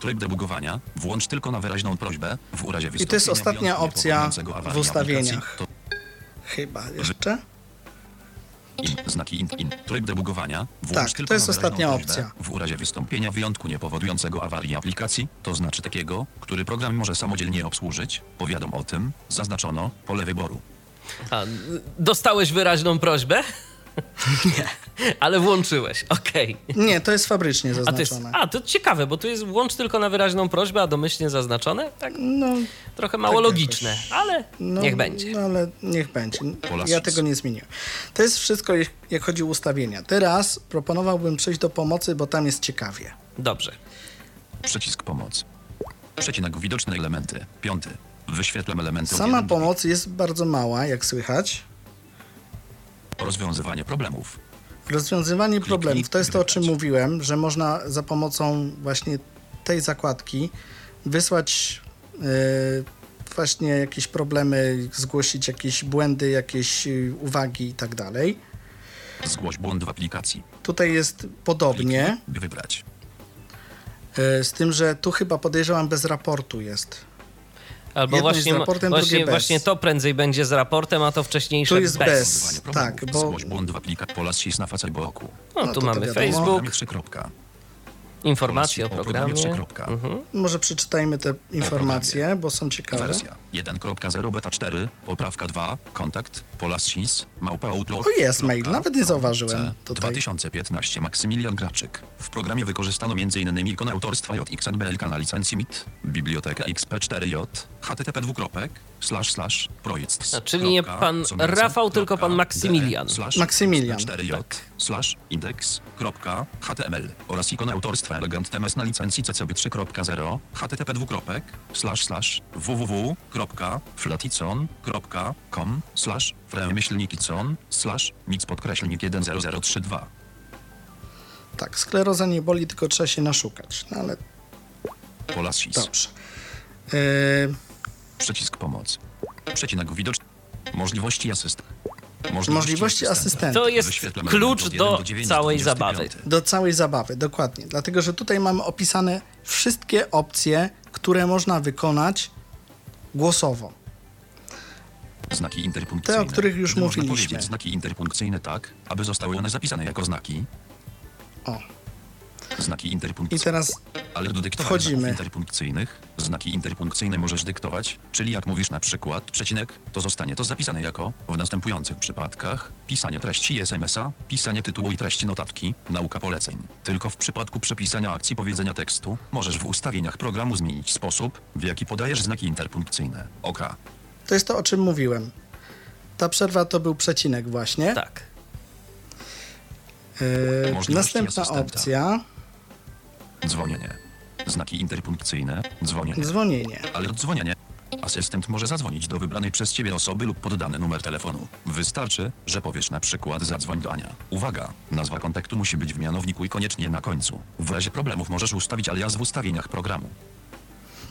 Tryb debugowania. Włącz tylko na wyraźną prośbę. W urazie I to jest wystąpienia ostatnia wyjątku opcja w ustawieniach. aplikacji, Chyba jeszcze. In, znaki in, in. Tryb debugowania. Włącz Tak, tylko to jest ostatnia opcja. W urazie wystąpienia wyjątku niepowodującego awarii aplikacji, to znaczy takiego, który program może samodzielnie obsłużyć, powiadom o tym, zaznaczono pole wyboru. A, dostałeś wyraźną prośbę? Nie. Ale włączyłeś, okej. Nie, to jest fabrycznie A, to jest, zaznaczone. a, to ciekawe, bo tu jest włącz tylko na wyraźną prośbę, a domyślnie zaznaczone? Tak No, trochę mało Tak logiczne, jakoś. ale no, niech będzie. No, ale niech będzie. Ja tego nie zmieniłem. To jest wszystko, jak- chodzi o ustawienia. Teraz proponowałbym przejść do pomocy, bo tam jest ciekawie. Dobrze. Przycisk pomoc. Przecinek widoczne elementy. Piąty. Wyświetlam elementy. Sama pomoc jest bardzo mała, jak słychać. Rozwiązywanie problemów. Rozwiązywanie problemów to jest to, o czym mówiłem, że można za pomocą właśnie tej zakładki wysłać yy, właśnie jakieś problemy, zgłosić jakieś błędy, jakieś yy, uwagi i tak dalej. Zgłoś błąd w aplikacji. Tutaj jest podobnie, Kliknij, by wybrać. yy, z tym, że tu chyba podejrzewam bez raportu jest. Albo Jedno jest właśnie, raportem, właśnie, właśnie to prędzej będzie z raportem, a to wcześniejsze Tu jest bez. bez. Tak, bo- Zgłoś błąd w aplikacji. Pola sis na face boku. No, No tu mamy. Facebook. Informacje o programie programie. Mhm. Może przeczytajmy te informacje, bo są ciekawe. Wersja 1.0 beta 4, poprawka 2, kontakt, pola sis, małpa outlook. O, jest mail, nawet nie zauważyłem C, tutaj. 2015 Maksymilian Graczyk. W programie wykorzystano m.in. ikon autorstwa JXNBLK na licencji MIT, biblioteka XP4J, http dwukropek, slash slash projekt. A, czyli nie pan Rafał, tylko pan Maksymilian. Maksymilian, 4J, slash kropka, html oraz ikon autorstwa Elegant na licencji CCB 3.0, http dwukropek, slash slash www.flaticon.com, slash fremyślnikicon, slash mix podkreślnik 10032. Tak, skleroza nie boli, tylko trzeba się naszukać. No ale Pola sis. dobrze. Yy, Przycisk pomoc. Przecinek widoczny. Możliwości asyst. Możliwości asystenta. To jest Wyświetlamy klucz od do 1 9 całej 25. zabawy. do całej zabawy, dokładnie. Dlatego, że tutaj mamy opisane wszystkie opcje, które można wykonać głosowo. Znaki interpunkcyjne. Te, o których już Gdy można mówiliśmy. powiedzieć znaki interpunkcyjne tak, aby zostały one zapisane jako znaki. O, Znaki i interpunkcyjne. teraz Ale do dyktowania wchodzimy. znaków interpunkcyjnych, znaki interpunkcyjne możesz dyktować, czyli jak mówisz na przykład przecinek, to zostanie to zapisane jako, w następujących przypadkach, pisanie treści SMS-a, pisanie tytułu i treści notatki, nauka poleceń. Tylko w przypadku przepisania akcji powiedzenia tekstu, możesz w ustawieniach programu zmienić sposób, w jaki podajesz znaki interpunkcyjne. OK. to jest to, o czym mówiłem. Ta przerwa to był przecinek właśnie. Tak. Yy, następna asystenta. opcja, Dzwonienie. Znaki interpunkcyjne, dzwonienie. dzwonienie. Ale dzwonienie. Asystent może zadzwonić do wybranej przez Ciebie osoby lub poddany numer telefonu. Wystarczy, że powiesz na przykład zadzwoń do Ania. Uwaga, nazwa kontaktu musi być w mianowniku i koniecznie na końcu. W razie problemów możesz ustawić alias w ustawieniach programu.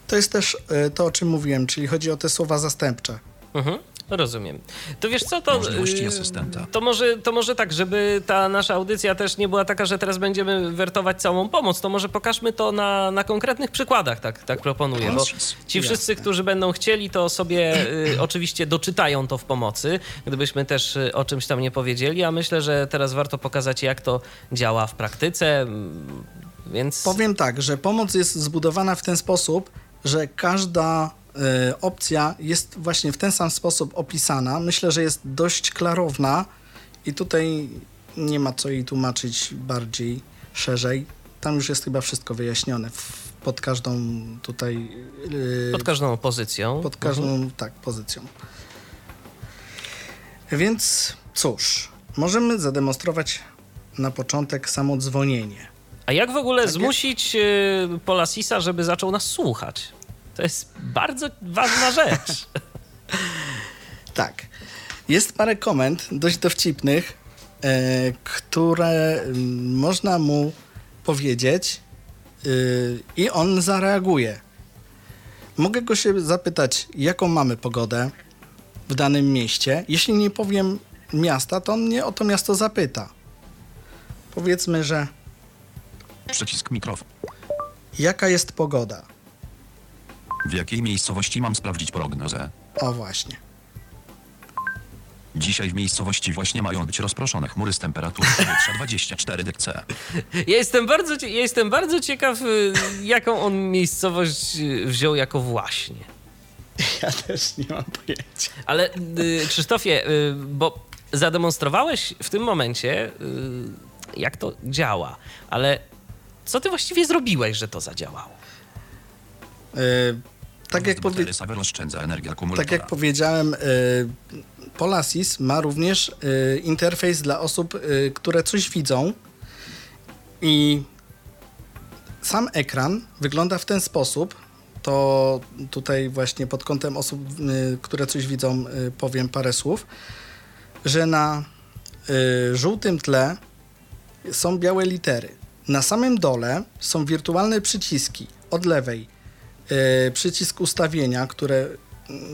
To jest też yy, to, o czym mówiłem, czyli chodzi o te słowa zastępcze. Mhm. Rozumiem. To wiesz co, to, Możliwości yy, asystenta. to, może, to może tak, żeby ta nasza audycja też nie była taka, że teraz będziemy wertować całą pomoc, to może pokażmy to na, na konkretnych przykładach, tak, tak proponuję, bo ci wszyscy, którzy będą chcieli, to sobie y, oczywiście doczytają to w pomocy, gdybyśmy też y, o czymś tam nie powiedzieli, a myślę, że teraz warto pokazać, jak to działa w praktyce. Więc Powiem tak, że pomoc jest zbudowana w ten sposób, że każda opcja jest właśnie w ten sam sposób opisana. Myślę, że jest dość klarowna i tutaj nie ma co jej tłumaczyć bardziej szerzej. Tam już jest chyba wszystko wyjaśnione w, pod każdą tutaj. e, pod każdą pozycją. pod każdą tak, pozycją. Więc cóż, możemy zademonstrować na początek samo dzwonienie. A jak w ogóle Tak zmusić y, Polasisa, żeby zaczął nas słuchać? To jest bardzo ważna rzecz. Tak. Jest parę komend dość dowcipnych, e, które mm, można mu powiedzieć y, i on zareaguje. Mogę go się zapytać, jaką mamy pogodę w danym mieście. Jeśli nie powiem miasta, to on mnie o to miasto zapyta. Powiedzmy, że Przycisk mikrofon. jaka jest pogoda? W jakiej miejscowości mam sprawdzić prognozę? O właśnie. Dzisiaj w miejscowości właśnie mają być rozproszone chmury z temperaturą powietrza 24 dC. Ja jestem bardzo, cie- ja jestem bardzo ciekaw, y, jaką on miejscowość y, wziął jako właśnie. Ja też nie mam pojęcia. Ale y, Krzysztofie, y, bo zademonstrowałeś w tym momencie, y, jak to działa, ale co ty właściwie zrobiłeś, że to zadziałało? E, tak jak powie... Tak jak powiedziałem, y, Polasis ma również y, interfejs dla osób, y, które coś widzą i sam ekran wygląda w ten sposób. To tutaj właśnie pod kątem osób, które coś widzą, powiem parę słów, że na żółtym tle są białe litery. Na samym dole są wirtualne przyciski od lewej e, przycisk ustawienia, które,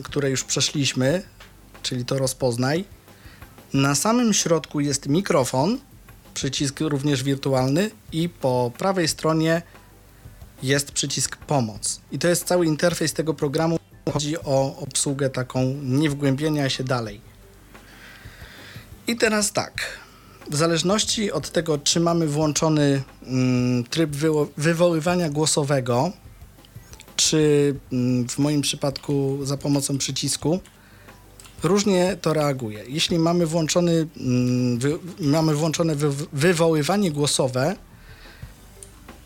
które już przeszliśmy, czyli to rozpoznaj. Na samym środku jest mikrofon, przycisk również wirtualny i po prawej stronie jest przycisk pomoc. I to jest cały interfejs tego programu. Chodzi o obsługę taką nie wgłębienia się dalej. I teraz tak. W zależności od tego, czy mamy włączony mm, tryb wywo- wywoływania głosowego, czy mm, w moim przypadku za pomocą przycisku, różnie to reaguje. Jeśli mamy, włączony, mm, wy, mamy włączone wy, wywoływanie głosowe,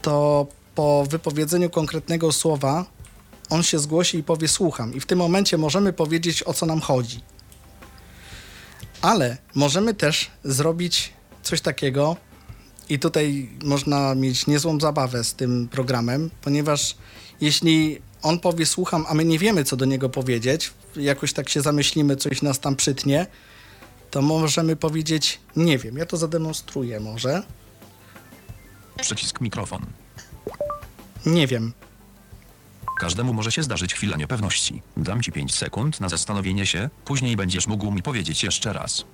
to po wypowiedzeniu konkretnego słowa on się zgłosi i powie słucham. I w tym momencie możemy powiedzieć o co nam chodzi. Ale możemy też zrobić coś takiego, i tutaj można mieć niezłą zabawę z tym programem, ponieważ jeśli on powie słucham, a my nie wiemy, co do niego powiedzieć, jakoś tak się zamyślimy, coś nas tam przytnie, to możemy powiedzieć nie wiem. Ja to zademonstruję może. Przycisk mikrofon. Nie wiem. Każdemu może się zdarzyć chwila niepewności. Dam ci 5 sekund na zastanowienie się, później będziesz mógł mi powiedzieć jeszcze raz.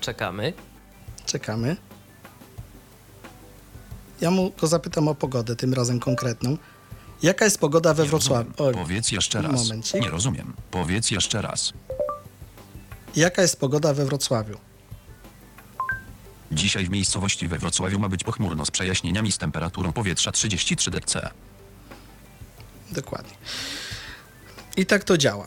Czekamy. Czekamy. Ja mu go zapytam o pogodę, tym razem konkretną. Jaka jest pogoda we Wrocławiu? Oj, Powiedz jeszcze raz. momencik. Nie rozumiem. Powiedz jeszcze raz. jaka jest pogoda we Wrocławiu? Dzisiaj w miejscowości we Wrocławiu ma być pochmurno z przejaśnieniami z temperaturą powietrza 33 dC. Dokładnie. I tak to działa.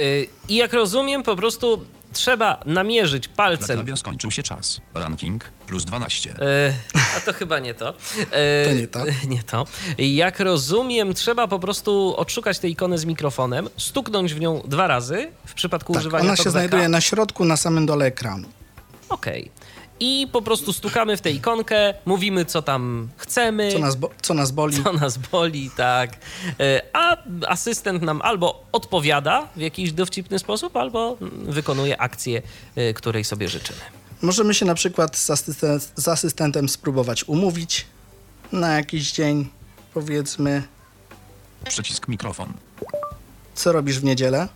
Y, I jak rozumiem, po prostu trzeba namierzyć Dla palcem. Klawia skończył się czas. Ranking plus 12. E, a to chyba nie to. E, To nie to. Nie to. Jak rozumiem, trzeba po prostu odszukać tę ikonę z mikrofonem, stuknąć w nią dwa razy w przypadku Tak, używania ona się talkbacka. znajduje na środku, na samym dole ekranu. Okej. I po prostu stukamy w tę ikonkę, mówimy co tam chcemy, Co nas, bo- co nas boli? co nas boli, tak. E, A asystent nam albo odpowiada w jakiś dowcipny sposób, albo wykonuje akcję, e, której sobie życzymy. Możemy się na przykład z, asysten- z asystentem spróbować umówić na jakiś dzień, powiedzmy, Przycisk mikrofon. co robisz w niedzielę?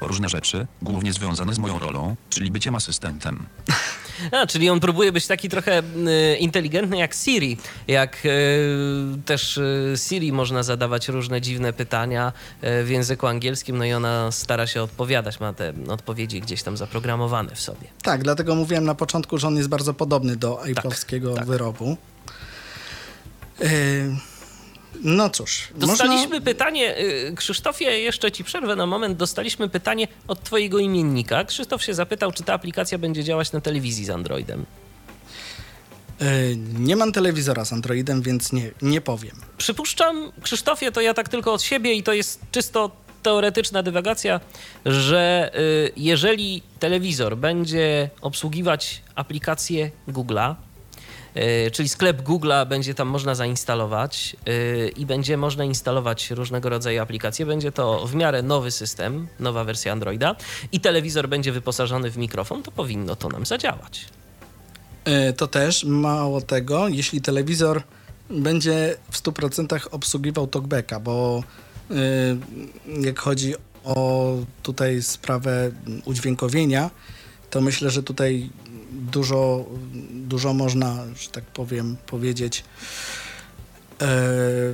Różne rzeczy, głównie związane z moją rolą, czyli byciem asystentem. A, czyli on próbuje być taki trochę y, inteligentny jak Siri. Jak y, też y, Siri można zadawać różne dziwne pytania y, w języku angielskim, no i ona stara się odpowiadać, ma te odpowiedzi gdzieś tam zaprogramowane w sobie. Tak, dlatego mówiłem na początku, że on jest bardzo podobny do Apple'owskiego tak. wyrobu. Yy, no cóż, Dostaliśmy można... pytanie, y, Krzysztofie, jeszcze ci przerwę na moment, dostaliśmy pytanie od twojego imiennika. Krzysztof się zapytał, czy ta aplikacja będzie działać na telewizji z Androidem. Yy, nie mam telewizora z Androidem, więc nie, nie powiem. Przypuszczam, Krzysztofie, to ja tak tylko od siebie i to jest czysto teoretyczna dywagacja, że y, jeżeli telewizor będzie obsługiwać aplikację Google'a, czyli sklep Google'a będzie tam można zainstalować y, i będzie można instalować różnego rodzaju aplikacje. Będzie to w miarę nowy system, nowa wersja Androida i telewizor będzie wyposażony w mikrofon, to powinno to nam zadziałać. Yy, to też, mało tego, jeśli telewizor będzie w 100% obsługiwał talkbacka, bo jak chodzi o tutaj sprawę udźwiękowienia, to myślę, że tutaj dużo, dużo można, że tak powiem, powiedzieć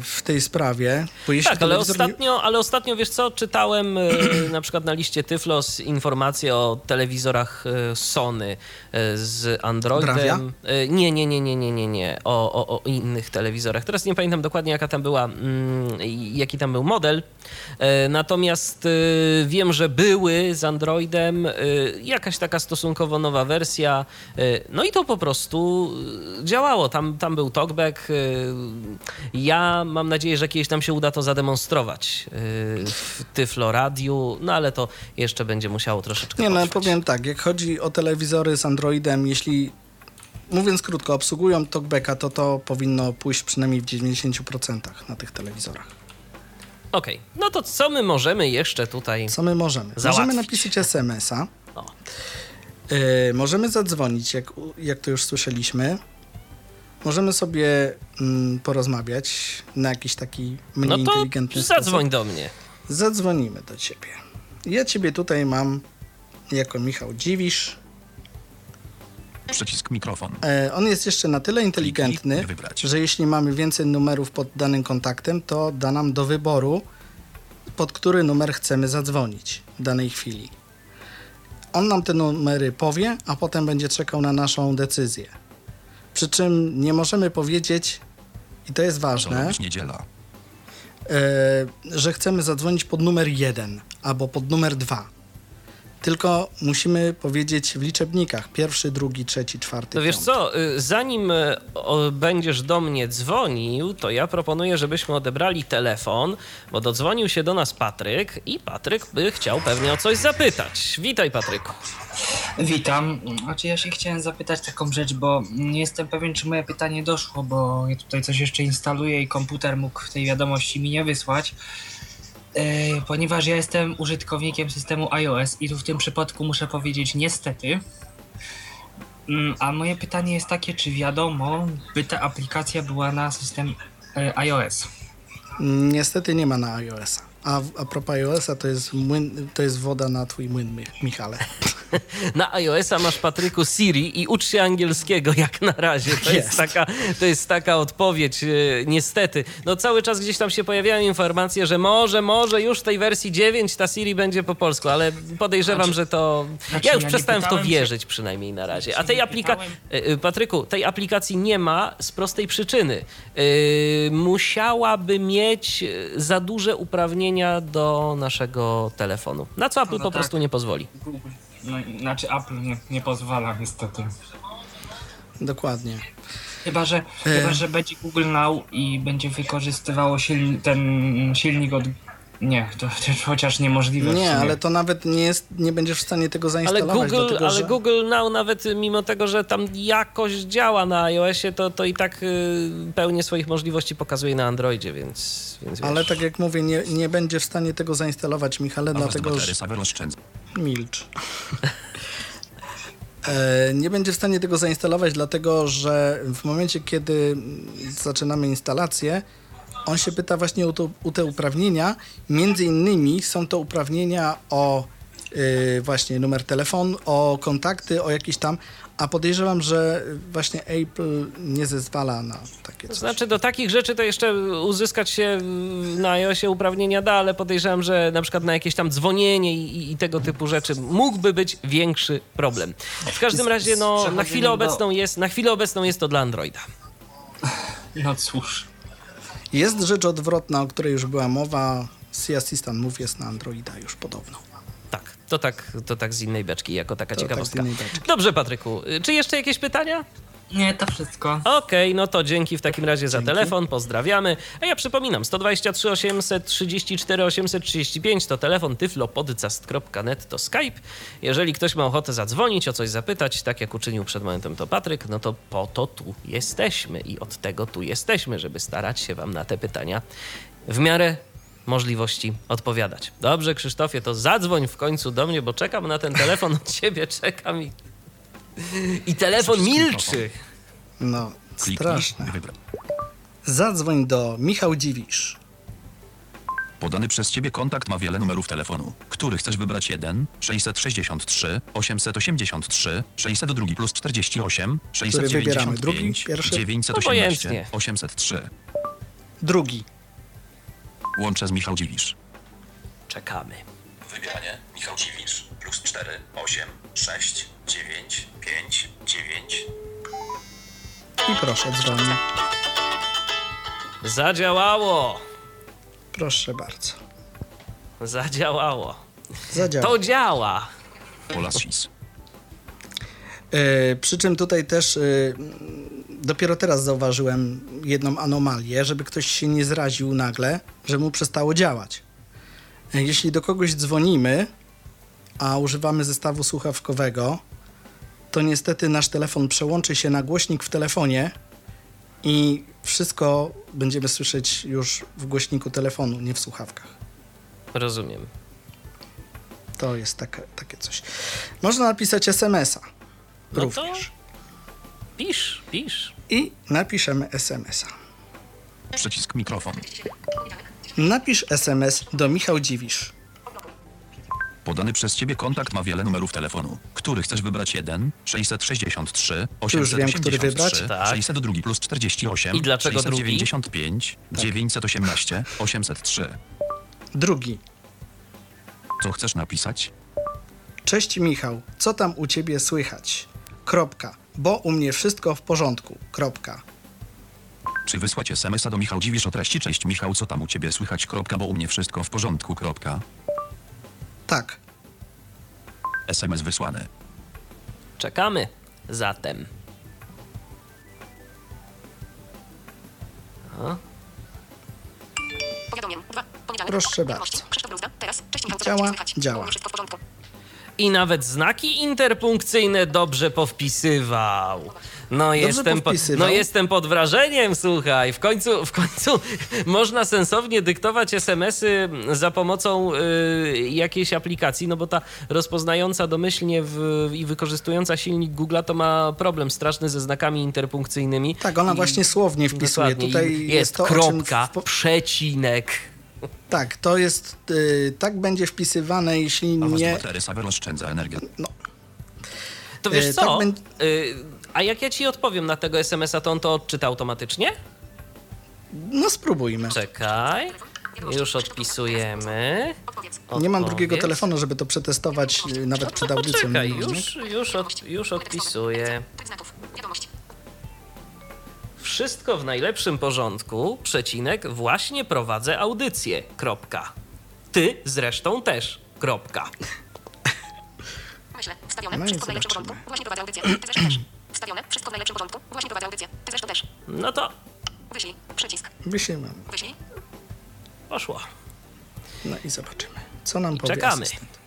w tej sprawie. Tak, ale telewizor nie- ostatnio, ale ostatnio, wiesz co, czytałem e, na przykład na liście Tyflos informacje o telewizorach e, Sony e, z Androidem. Bravia? E, Nie, nie, nie, nie, nie, nie, nie. O, o, o innych telewizorach. Teraz nie pamiętam dokładnie, jaka tam była, mm, jaki tam był model. E, Natomiast e, wiem, że były z Androidem e, jakaś taka stosunkowo nowa wersja. e, No i to po prostu e, działało. Tam, tam był talkback. Ja mam nadzieję, że kiedyś nam się uda to zademonstrować e, w Tyflo Radiu, no ale to jeszcze będzie musiało troszeczkę Nie, no potrwać. powiem tak, jak chodzi o telewizory z Androidem, jeśli mówiąc krótko, obsługują talkbacka, to to powinno pójść przynajmniej w 90% na tych telewizorach. Okej, no to co my możemy jeszcze tutaj... Co my możemy? Załatwić. Możemy napisać SMS-a, yy, możemy zadzwonić, jak, jak to już słyszeliśmy. Możemy sobie mm, porozmawiać na jakiś taki mniej no to inteligentny zadzwoń sposób. do mnie. Zadzwonimy do ciebie. Ja ciebie tutaj mam jako Michał Dziwisz. Przycisk mikrofon. E, on jest jeszcze na tyle inteligentny, że jeśli mamy więcej numerów pod danym kontaktem, to da nam do wyboru, pod który numer chcemy zadzwonić w danej chwili. On nam te numery powie, a potem będzie czekał na naszą decyzję. Przy czym nie możemy powiedzieć, i to jest ważne, e, że chcemy zadzwonić pod numer 1 albo pod numer 2. Tylko musimy powiedzieć w liczebnikach pierwszy, drugi, trzeci, czwarty. No wiesz piąty. co, y, zanim y, będziesz do mnie dzwonił, to ja proponuję, żebyśmy odebrali telefon, bo dodzwonił się do nas Patryk i Patryk by chciał pewnie o coś zapytać. Witaj Patryku. Witam. Znaczy ja się chciałem zapytać taką rzecz, bo nie jestem pewien, czy moje pytanie doszło, bo ja tutaj coś jeszcze instaluję i komputer mógł tej wiadomości mi nie wysłać. Ponieważ ja jestem użytkownikiem systemu iOS i tu w tym przypadku muszę powiedzieć niestety. Mm, A moje pytanie jest takie, czy wiadomo, by ta aplikacja była na system e, iOS? Niestety nie ma na iOS-a. A, a propos iOS-a to jest, młyn, to jest woda na twój młyn, Mi- Michale. Na iOS-a masz Patryku Siri i ucz się angielskiego jak na razie. To jest, Jest. taka, to jest taka odpowiedź, y, niestety. No cały czas gdzieś tam się pojawiają informacje, że może, może już w tej wersji 9 ta Siri będzie po polsku, ale podejrzewam, Znaczy- że to... znaczy ja już ja przestałem w to pytałem się- wierzyć przynajmniej na razie. A Znaczy tej aplikacji... pytałem- Patryku, tej aplikacji nie ma z prostej przyczyny. Y, musiałaby mieć y, za duże uprawnienia do naszego telefonu. Na co Apple No po tak. prostu nie pozwoli. No, znaczy Apple nie, nie pozwala niestety. Dokładnie. Chyba że, E. chyba, że będzie Google Now i będzie wykorzystywało silni, ten silnik od... Nie, to, to chociaż niemożliwe. Nie, ale to nawet nie, jest, nie będziesz w stanie tego Ale zainstalować. Google, dlatego, ale że... Google Now nawet mimo tego, że tam jakoś działa na iOSie, to, to i tak y, pełnię swoich możliwości pokazuje na Androidzie, więc, więc wiesz. Ale tak jak mówię, nie, nie będzie w stanie tego zainstalować, Michale, A dlatego że... Milcz. E, Nie będzie w stanie tego zainstalować, dlatego że w momencie, kiedy zaczynamy instalację, on się pyta właśnie o, to, o te uprawnienia. Między innymi są to uprawnienia o y, właśnie numer telefonu, o kontakty, o jakieś tam, A podejrzewam, że właśnie Apple nie zezwala na takie To coś. znaczy do takich rzeczy to jeszcze uzyskać się na iOSie uprawnienia da, ale podejrzewam, że na przykład na jakieś tam dzwonienie i, i tego typu rzeczy mógłby być większy problem. W każdym razie no, na chwilę obecną jest, na chwilę obecną jest to dla Androida. No cóż. Jest rzecz odwrotna, o której już była mowa. Sea Assistant Move jest na Androida już podobno. Tak, to tak, to tak z innej beczki, jako taka To tak ciekawostka. beczki. Dobrze, Patryku. y, Czy jeszcze jakieś pytania? Nie, to wszystko. Okej, no to dzięki w takim razie za telefon, pozdrawiamy. A ja przypominam, 123 834 835 to telefon tyflopodcast.net to Skype. Jeżeli ktoś ma ochotę zadzwonić, o coś zapytać, tak jak uczynił przed momentem to Patryk, no to po to tu jesteśmy i od tego tu jesteśmy, żeby starać się wam na te pytania w miarę możliwości odpowiadać. Dobrze, Krzysztofie, to zadzwoń w końcu do mnie, bo czekam na ten telefon od ciebie, czekam i... I telefon milczy. No, Kliknij, straszne. Zadzwoń do Michał Dziwisz. Podany przez ciebie kontakt ma wiele numerów telefonu. Który chcesz wybrać? 1, 663, 883, 602 plus 48, wybieramy? 695, Drugi? Pierwszy? 918, Obojętnie. 803. Drugi. Łączę z Michał Dziwisz. Czekamy. Wybieranie Michał Dziwisz plus 4, 8, 6, 9, 5, 9. I proszę, dzwoni. Zadziałało! Proszę bardzo. Zadziałało. Zadziała. To działa. Polasis. E, przy czym tutaj też e, dopiero teraz zauważyłem jedną anomalię, żeby ktoś się nie zraził nagle, że mu przestało działać. E, jeśli do kogoś dzwonimy, a używamy zestawu słuchawkowego, to niestety nasz telefon przełączy się na głośnik w telefonie i wszystko będziemy słyszeć już w głośniku telefonu, nie w słuchawkach. Rozumiem. To jest takie, takie coś. Można napisać SMS-a No to również. pisz, pisz. I napiszemy SMS-a. Przycisk mikrofon. Napisz SMS do Michał Dziwisz. Podany przez ciebie kontakt ma wiele numerów telefonu. Który chcesz wybrać? 1, 663, już wiem, który 883, wybrać. Tak. 602 plus 48, I dlaczego drugi? 695, 918, 803. Drugi. Co chcesz napisać? Cześć Michał, co tam u ciebie słychać? Kropka. Bo u mnie wszystko w porządku. Kropka. Czy wysłać SMS-a do Michał Dziwisz o treści Cześć Michał, co tam u ciebie słychać? Kropka, bo u mnie wszystko w porządku. Kropka. Tak. SMS wysłany. Czekamy. Zatem. Dwa. Poniedziałek. Proszę bardzo. Teraz. Cześć Michał. Działa? Działa. U mnie Wszystko w porządku. I nawet znaki interpunkcyjne dobrze powpisywał. No jestem, po, no jestem pod wrażeniem, słuchaj. W końcu, w końcu można sensownie dyktować SMS-y za pomocą y, jakiejś aplikacji, no bo ta rozpoznająca domyślnie w, i wykorzystująca silnik Google to ma problem straszny ze znakami interpunkcyjnymi. Tak, ona I- właśnie słownie wpisuje. Dokładnie. Tutaj I jest, jest to, kropka, w przecinek. Tak, to jest. y, tak będzie wpisywane, jeśli A was nie. oszczędza energię. To wiesz E, co? tak Y, a jak ja ci odpowiem na tego SMS-a, to on to odczyta automatycznie? No spróbujmy. Czekaj. Już odpisujemy. Odpowiedz. Nie mam drugiego telefonu, żeby to przetestować y, nawet przed audycją. Czekaj, nie wiem, już, już, od, już odpisuję. Wszystko w najlepszym porządku, przecinek, właśnie prowadzę audycję, kropka. Ty zresztą też, kropka. Myślę. Wstawione. No Wszystko w najlepszym porządku. Właśnie prowadzę audycję. Ty zresztą też. Wstawione. Wszystko w najlepszym porządku. Właśnie prowadzę audycję. Ty zresztą też. No to Wyślij. Przycisk. Wyślijmy. Wyślij. poszło. No i zobaczymy. Co nam powie czekamy. asystent.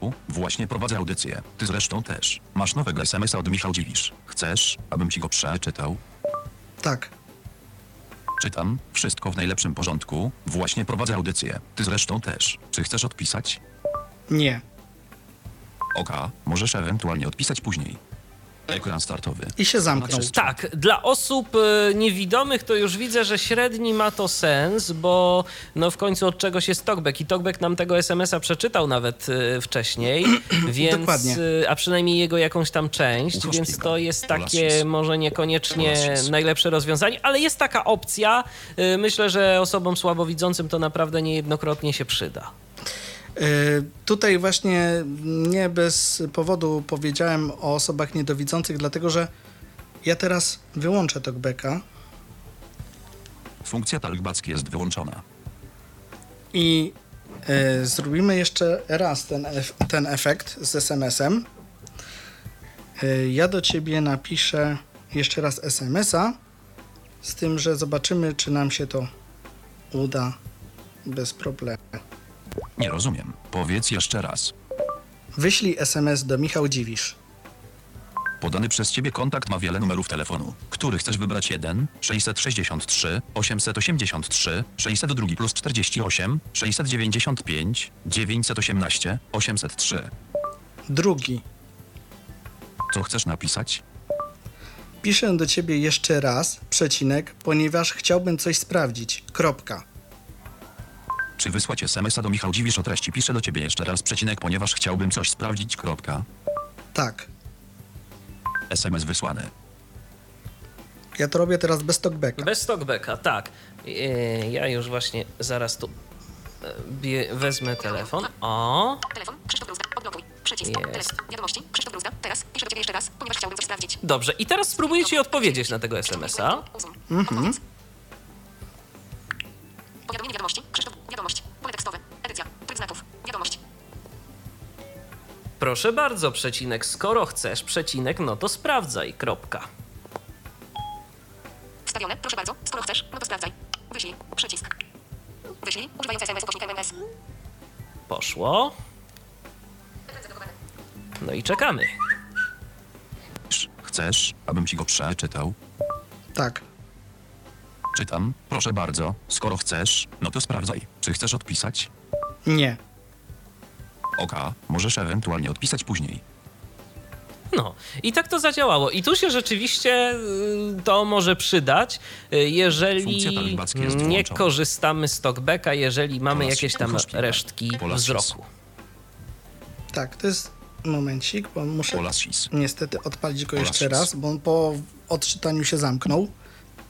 U, Właśnie prowadzę audycję. Ty zresztą też. Masz nowego SMS-a od Michał Dziwisz. Chcesz, abym ci go przeczytał? Tak. Czytam. Wszystko w najlepszym porządku. Właśnie prowadzę audycję. Ty zresztą też. Czy chcesz odpisać? Nie. Oka, możesz ewentualnie odpisać później. Ekran startowy. i się zamknął. Tak, dla osób e, niewidomych to już widzę, że średni ma to sens, bo no w końcu od czegoś jest talkback i talkback nam tego SMS-a przeczytał nawet e, wcześniej, więc, Dokładnie. e, a przynajmniej jego jakąś tam część, Ucho więc to jest takie może niekoniecznie najlepsze rozwiązanie, ale jest taka opcja. Myślę, że osobom słabowidzącym to naprawdę niejednokrotnie się przyda. Y, Tutaj właśnie nie bez powodu powiedziałem o osobach niedowidzących, dlatego że ja teraz wyłączę talkbacka Funkcja talkback jest wyłączona. i y, zrobimy jeszcze raz ten, ef- ten efekt z SMS-em. Y, ja do ciebie napiszę jeszcze raz SMS-a, z tym, że zobaczymy, czy nam się to uda bez problemu. Nie rozumiem. Powiedz jeszcze raz. Wyślij SMS do Michał Dziwisz. Podany przez ciebie kontakt ma wiele numerów telefonu. Który chcesz wybrać 1, 663, 883, 602 plus 48, 695, 918, 803. Drugi. Co chcesz napisać? Piszę do ciebie jeszcze raz, przecinek, ponieważ chciałbym coś sprawdzić. Kropka. Czy wysłać SMS-a do Michał Dziwisz o treści? Piszę do ciebie jeszcze raz przecinek, ponieważ chciałbym coś sprawdzić. Kropka. Tak. SMS wysłany. Ja to robię teraz bez talkbacka. Bez talkbacka, tak. E, Ja już właśnie zaraz tu e, bie- wezmę telefon. O, Telefon. Krzysztof Bruzda. Odblokuj. Przycisk. Telefon. Wiadomości. Krzysztof Bruzda. Teraz piszę do ciebie jeszcze raz, ponieważ chciałbym coś sprawdzić. dobrze. I teraz spróbuję ci odpowiedzieć na tego SMS-a. Usun. Powiadomienie wiadomości. Krzysztof. Wiadomość. Pole tekstowe. Edycja. Tryb znaków. Wiadomość. Proszę bardzo, przecinek. Skoro chcesz, przecinek, no to sprawdzaj. Kropka. Wstawione. Proszę bardzo. Skoro chcesz, no to sprawdzaj. Wyślij. Przycisk. Wyślij. Używając SMS ukośnik MMS. Poszło. No i czekamy. Sz- Chcesz, abym ci go przeczytał? Tak. Czytam. Proszę bardzo. Skoro chcesz, no to sprawdzaj. Czy chcesz odpisać? Nie. Oka, możesz ewentualnie odpisać później. No i tak to zadziałało. I tu się rzeczywiście y, to może przydać, y, jeżeli nie korzystamy z talkbacka, jeżeli mamy Pola jakieś tam resztki Pola wzroku. Tak, to jest momencik, bo muszę niestety odpalić go jeszcze raz, bo on po odczytaniu się zamknął.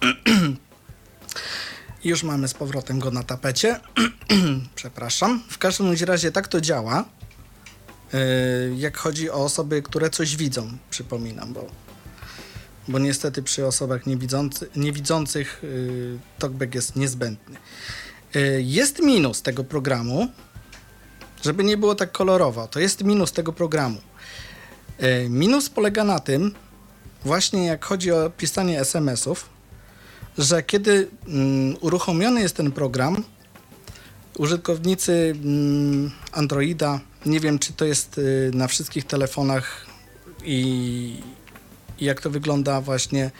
Już mamy z powrotem go na tapecie. Przepraszam. W każdym razie tak to działa. Yy, Jak chodzi o osoby, które coś widzą, przypominam, bo, bo niestety przy osobach niewidzący, niewidzących yy, talkback jest niezbędny. Yy, Jest minus tego programu, żeby nie było tak kolorowo, to jest minus tego programu. Minus polega na tym, właśnie jak chodzi o pisanie SMS-ów, że kiedy mm, uruchomiony jest ten program, użytkownicy mm, Androida, nie wiem czy to jest y, na wszystkich telefonach i, i jak to wygląda właśnie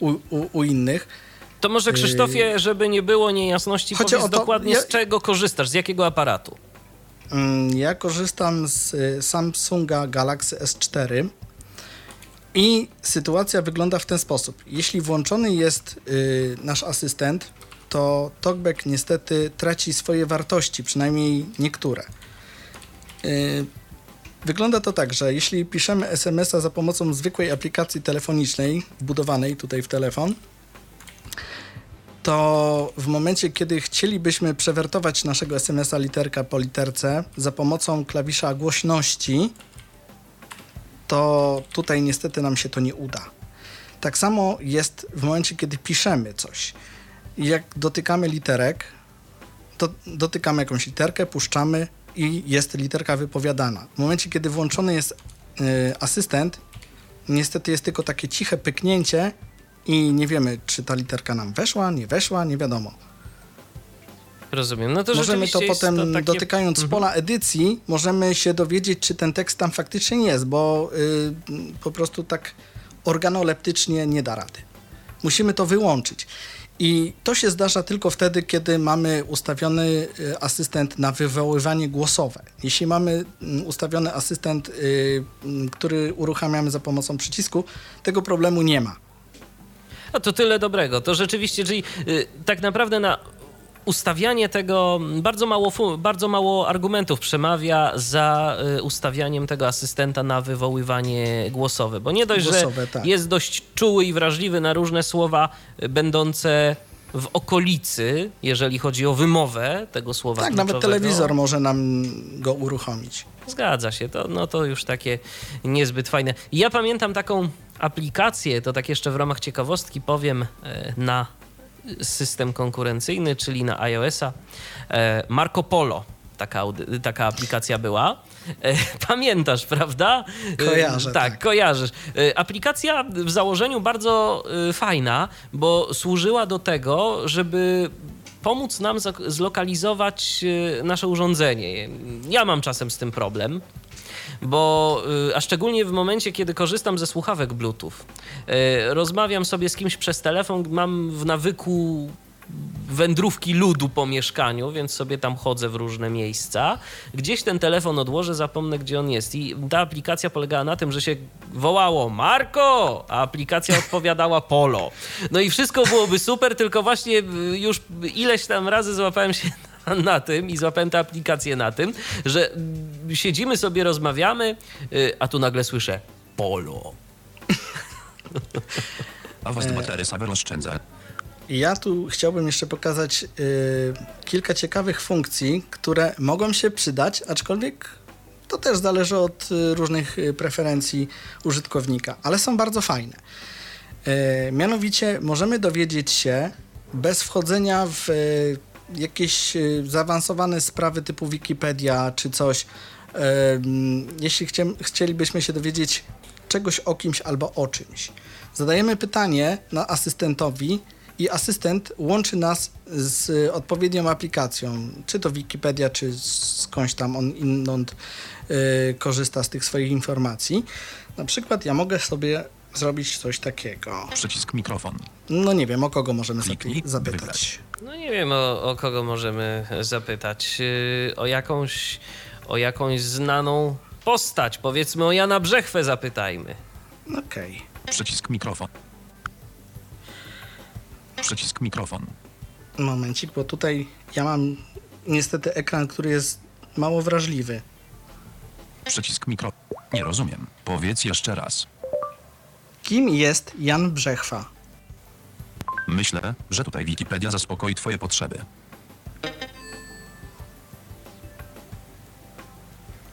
u, u, u innych, To może Krzysztofie, żeby nie było niejasności, Chodzi powiedz to- dokładnie ja- z czego korzystasz, z jakiego aparatu. Mm, Ja korzystam z y, Samsunga Galaxy S4 i sytuacja wygląda w ten sposób. Jeśli włączony jest y, nasz asystent, to TalkBack niestety traci swoje wartości, przynajmniej niektóre. Y, Wygląda to tak, że jeśli piszemy SMS-a za pomocą zwykłej aplikacji telefonicznej, wbudowanej tutaj w telefon, to w momencie, kiedy chcielibyśmy przewertować naszego SMS-a literka po literce za pomocą klawisza głośności, to tutaj niestety nam się to nie uda. Tak samo jest w momencie, kiedy piszemy coś. Jak dotykamy literek, to dotykamy jakąś literkę, puszczamy i jest literka wypowiadana. W momencie, kiedy włączony jest y, asystent, niestety jest tylko takie ciche pyknięcie i nie wiemy, czy ta literka nam weszła, nie weszła, nie wiadomo. Rozumiem. No to Możemy to potem, to takie... dotykając pola edycji, możemy się dowiedzieć, czy ten tekst tam faktycznie jest, bo y, po prostu tak organoleptycznie nie da rady. Musimy to wyłączyć. I to się zdarza tylko wtedy, kiedy mamy ustawiony y, asystent na wywoływanie głosowe. Jeśli mamy mm, ustawiony asystent, y, mm, który uruchamiamy za pomocą przycisku, tego problemu nie ma. No to tyle dobrego. To rzeczywiście, czyli y, tak naprawdę na ustawianie tego bardzo mało, bardzo mało argumentów przemawia za y, ustawianiem tego asystenta na wywoływanie głosowe. Bo nie dość, Głosowe, że tak. jest dość czuły i wrażliwy na różne słowa y, będące w okolicy, jeżeli chodzi o wymowę tego słowa Tak, nawet telewizor może nam go uruchomić. Zgadza się, to, no to już takie niezbyt fajne. Ja pamiętam taką aplikację, to tak jeszcze w ramach ciekawostki powiem, e, na system konkurencyjny, czyli na iOS-a. E, Marco Polo, taka, taka aplikacja była. E, Pamiętasz, prawda? E, Kojarzę, Tak, tak. kojarzysz. Aplikacja w założeniu bardzo fajna, bo służyła do tego, żeby pomóc nam zlokalizować nasze urządzenie. Ja mam czasem z tym problem. Bo, y, a szczególnie w momencie, kiedy korzystam ze słuchawek Bluetooth, y, rozmawiam sobie z kimś przez telefon, mam w nawyku wędrówki ludu po mieszkaniu, więc sobie tam chodzę w różne miejsca. Gdzieś ten telefon odłożę, zapomnę, gdzie on jest. I ta aplikacja polegała na tym, że się wołało Marko, a aplikacja odpowiadała Polo. No i wszystko byłoby super, tylko właśnie y, już ileś tam razy złapałem się na- tym i złapałem tę aplikację na tym, że siedzimy sobie, rozmawiamy, y, a tu nagle słyszę Polo. A was batery sawer oszczędza. I Ja tu chciałbym jeszcze pokazać y, kilka ciekawych funkcji, które mogą się przydać, aczkolwiek to też zależy od y, różnych y, preferencji użytkownika, ale są bardzo fajne. Y, mianowicie możemy dowiedzieć się bez wchodzenia w y, jakieś y, zaawansowane sprawy typu Wikipedia czy coś. y, mm, jeśli chcie, chcielibyśmy się dowiedzieć czegoś o kimś albo o czymś, zadajemy pytanie na asystentowi i asystent łączy nas z odpowiednią aplikacją, czy to Wikipedia, czy skądś tam on inną y, korzysta z tych swoich informacji. Na przykład ja mogę sobie zrobić coś takiego. Przycisk mikrofon. No nie wiem, o kogo możemy Kliknij, zapytać. wybrać. No nie wiem, o, o kogo możemy zapytać. Yy, O jakąś, o jakąś znaną postać. Powiedzmy o Jana Brzechwę zapytajmy. Okej. Przycisk mikrofon. Przycisk mikrofon. Momencik, bo tutaj ja mam niestety ekran, który jest mało wrażliwy. Przycisk mikro. Nie rozumiem. Powiedz jeszcze raz. Kim jest Jan Brzechwa? Myślę, że tutaj Wikipedia zaspokoi twoje potrzeby.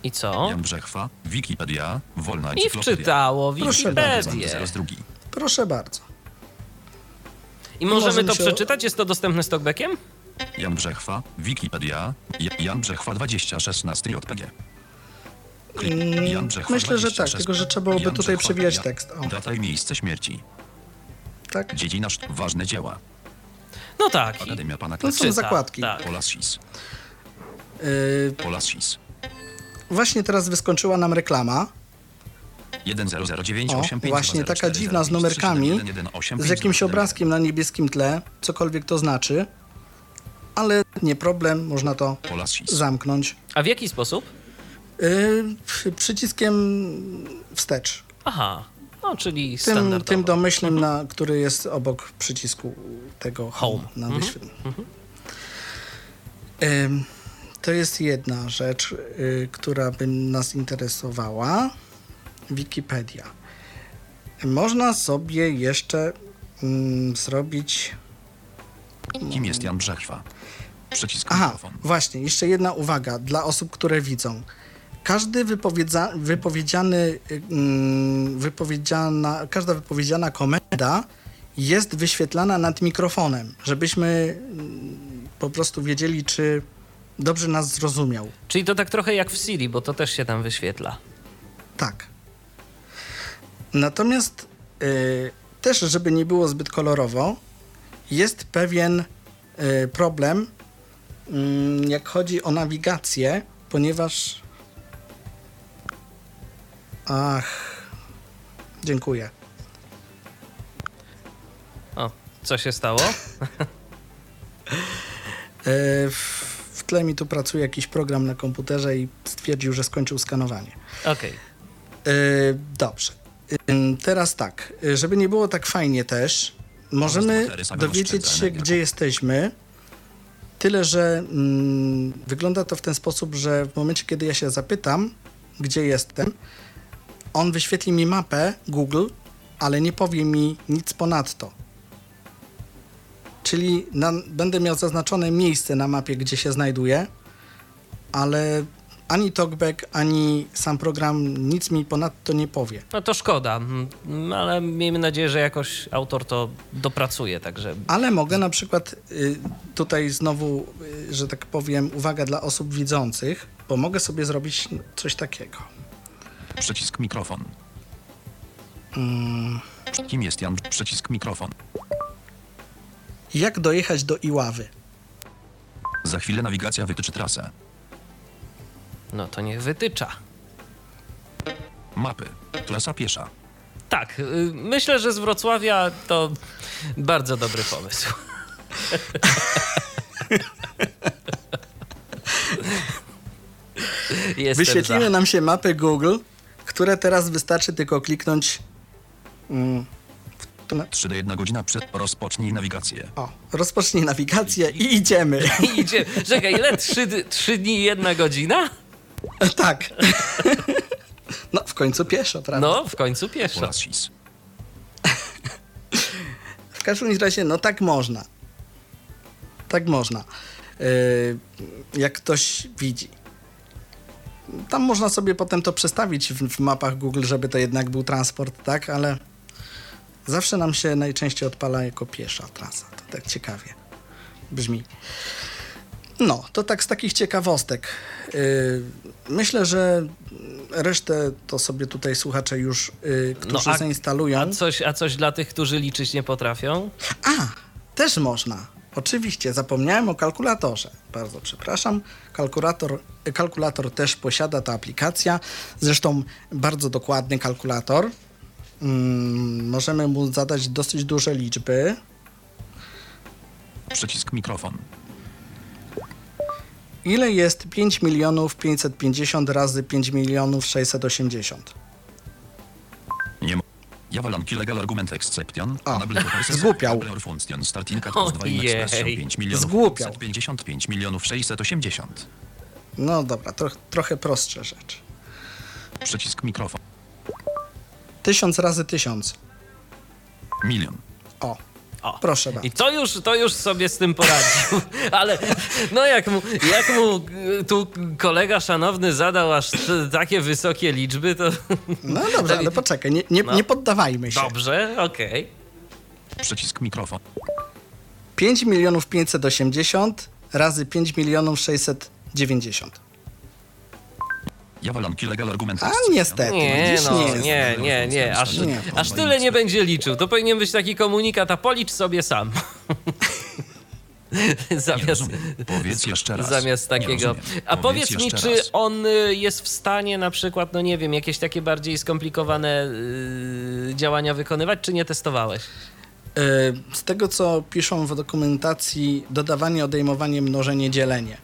I co? Jan Brzechwa, Wikipedia, wolna I encyklopedia. wczytało Proszę Wikipedię. Drugi. Proszę bardzo. I możemy Możemy to się- przeczytać? Jest to dostępne z talkbackiem? Jan Brzechwa, Wikipedia, Ja- Jan Brzechwa 2016 JPG. Myślę, że tak, 26. tylko że trzeba byłoby tutaj przewijać ja- tekst. O, Data i miejsce śmierci. tak? Dziedzina ważne dzieła. No tak. Akademia Pana To są zakładki. tak. Polasis. Yy, Polasis. właśnie teraz wyskoczyła nam reklama. 1009 O, 85 właśnie taka dziwna z numerkami, z jakimś obrazkiem na niebieskim tle, cokolwiek to znaczy. Ale nie problem, można to zamknąć. A w jaki sposób? Yy, przy- przyciskiem wstecz. Aha. No, czyli Tym, standardowo. tym domyślnym, na, który jest obok przycisku tego Home. Na Mhm. wyświetl- Ym, To jest jedna rzecz, y, która by nas interesowała. Wikipedia. Można sobie jeszcze mm, zrobić. Kim jest Jan Brzechwa? Przycisk Aha, mikrofon. właśnie, jeszcze jedna uwaga dla osób, które widzą. Każdy wypowiedza, wypowiedziany, mm, wypowiedziana, każda wypowiedziana komenda jest wyświetlana nad mikrofonem, żebyśmy mm, po prostu wiedzieli, czy dobrze nas zrozumiał. Czyli to tak trochę jak w Siri, bo to też się tam wyświetla. Tak. Natomiast y, też, żeby nie było zbyt kolorowo, jest pewien y, problem, mm, jak chodzi o nawigację, ponieważ. Ach, dziękuję. O, Co się stało? E, w, w tle mi tu pracuje jakiś program na komputerze i stwierdził, że skończył skanowanie. Okej. E, dobrze. Ym, Teraz tak, e, żeby nie było tak fajnie też, możemy dowiedzieć się, gdzie jesteśmy. Tyle, że mm, wygląda to w ten sposób, że w momencie, kiedy ja się zapytam, gdzie jestem, on wyświetli mi mapę Google, ale nie powie mi nic ponadto. Czyli na, będę miał zaznaczone miejsce na mapie, gdzie się znajduję, ale ani TalkBack, ani sam program nic mi ponadto nie powie. No to szkoda, mm, ale miejmy nadzieję, że jakoś autor to dopracuje, także Ale mogę na przykład y, tutaj znowu, y, że tak powiem, uwaga dla osób widzących, bo mogę sobie zrobić coś takiego. Przycisk mikrofon. Mm, Kim jest Jan? Przycisk mikrofon. jak dojechać do Iławy? Za chwilę nawigacja wytyczy trasę. no to niech wytycza. Mapy. Klasa piesza. Tak, y, myślę, że z Wrocławia to bardzo dobry pomysł. Jestem Wyświetliły nam się mapy Google, które teraz wystarczy tylko kliknąć. Mm, w tu na- 3 do 1 godzina przed rozpocznij nawigację. o, rozpocznij nawigację i idziemy. I Idzie. Czekaj, ile? Trzy, d- trzy dni i jedna godzina? tak. no, w końcu pieszo, prawda? No, w końcu pieszo. W każdym razie, no tak można. Tak można. Yy, jak ktoś widzi. Tam można sobie potem to przestawić w, w mapach Google, żeby to jednak był transport, tak? Ale zawsze nam się najczęściej odpala jako piesza trasa. To tak ciekawie brzmi. No, to tak z takich ciekawostek. Yy, myślę, że resztę to sobie tutaj słuchacze już, yy, którzy a- zainstalują. A coś, a coś dla tych, którzy liczyć nie potrafią? A, też można. Oczywiście, zapomniałem o kalkulatorze. Bardzo przepraszam. Kalkulator, kalkulator też posiada ta aplikacja. Zresztą bardzo dokładny kalkulator. Mm, możemy mu zadać dosyć duże liczby. Przycisk mikrofon. Ile jest 5 milionów 550 razy 5 milionów 680? Javalanki legal argument exception. Purposes zgłupiał. function starting cost Ojej. dwajnek expression 5 milionów Zgłupiał. 55 milionów 680. No dobra, tro, trochę prostsze rzeczy. Przycisk mikrofon. 1000 razy 1000. Milion. O, O. proszę bardzo. I to już, to już sobie z tym poradził. Ale no jak mu, jak mu y, tu kolega szanowny zadał aż takie wysokie liczby, to No dobrze, ale poczekaj, nie, nie, No. nie poddawajmy się. dobrze, okej. Przycisk mikrofon. 5 milionów 580 razy 5 milionów 690. Javalanki legal argument A niestety, Nie, widzisz, no, nie nie, nie, nie, nie, aż, Nie. aż tyle nie będzie liczył. To powinien być taki komunikat, a policz sobie sam. Zamiast. Powiedz jeszcze raz. zamiast takiego. A powiedz mi, jeszcze czy raz. on y, jest w stanie na przykład, no nie wiem, jakieś takie bardziej skomplikowane y, działania wykonywać, czy nie testowałeś? E, Z tego, co piszą w dokumentacji, dodawanie, odejmowanie, mnożenie, dzielenie.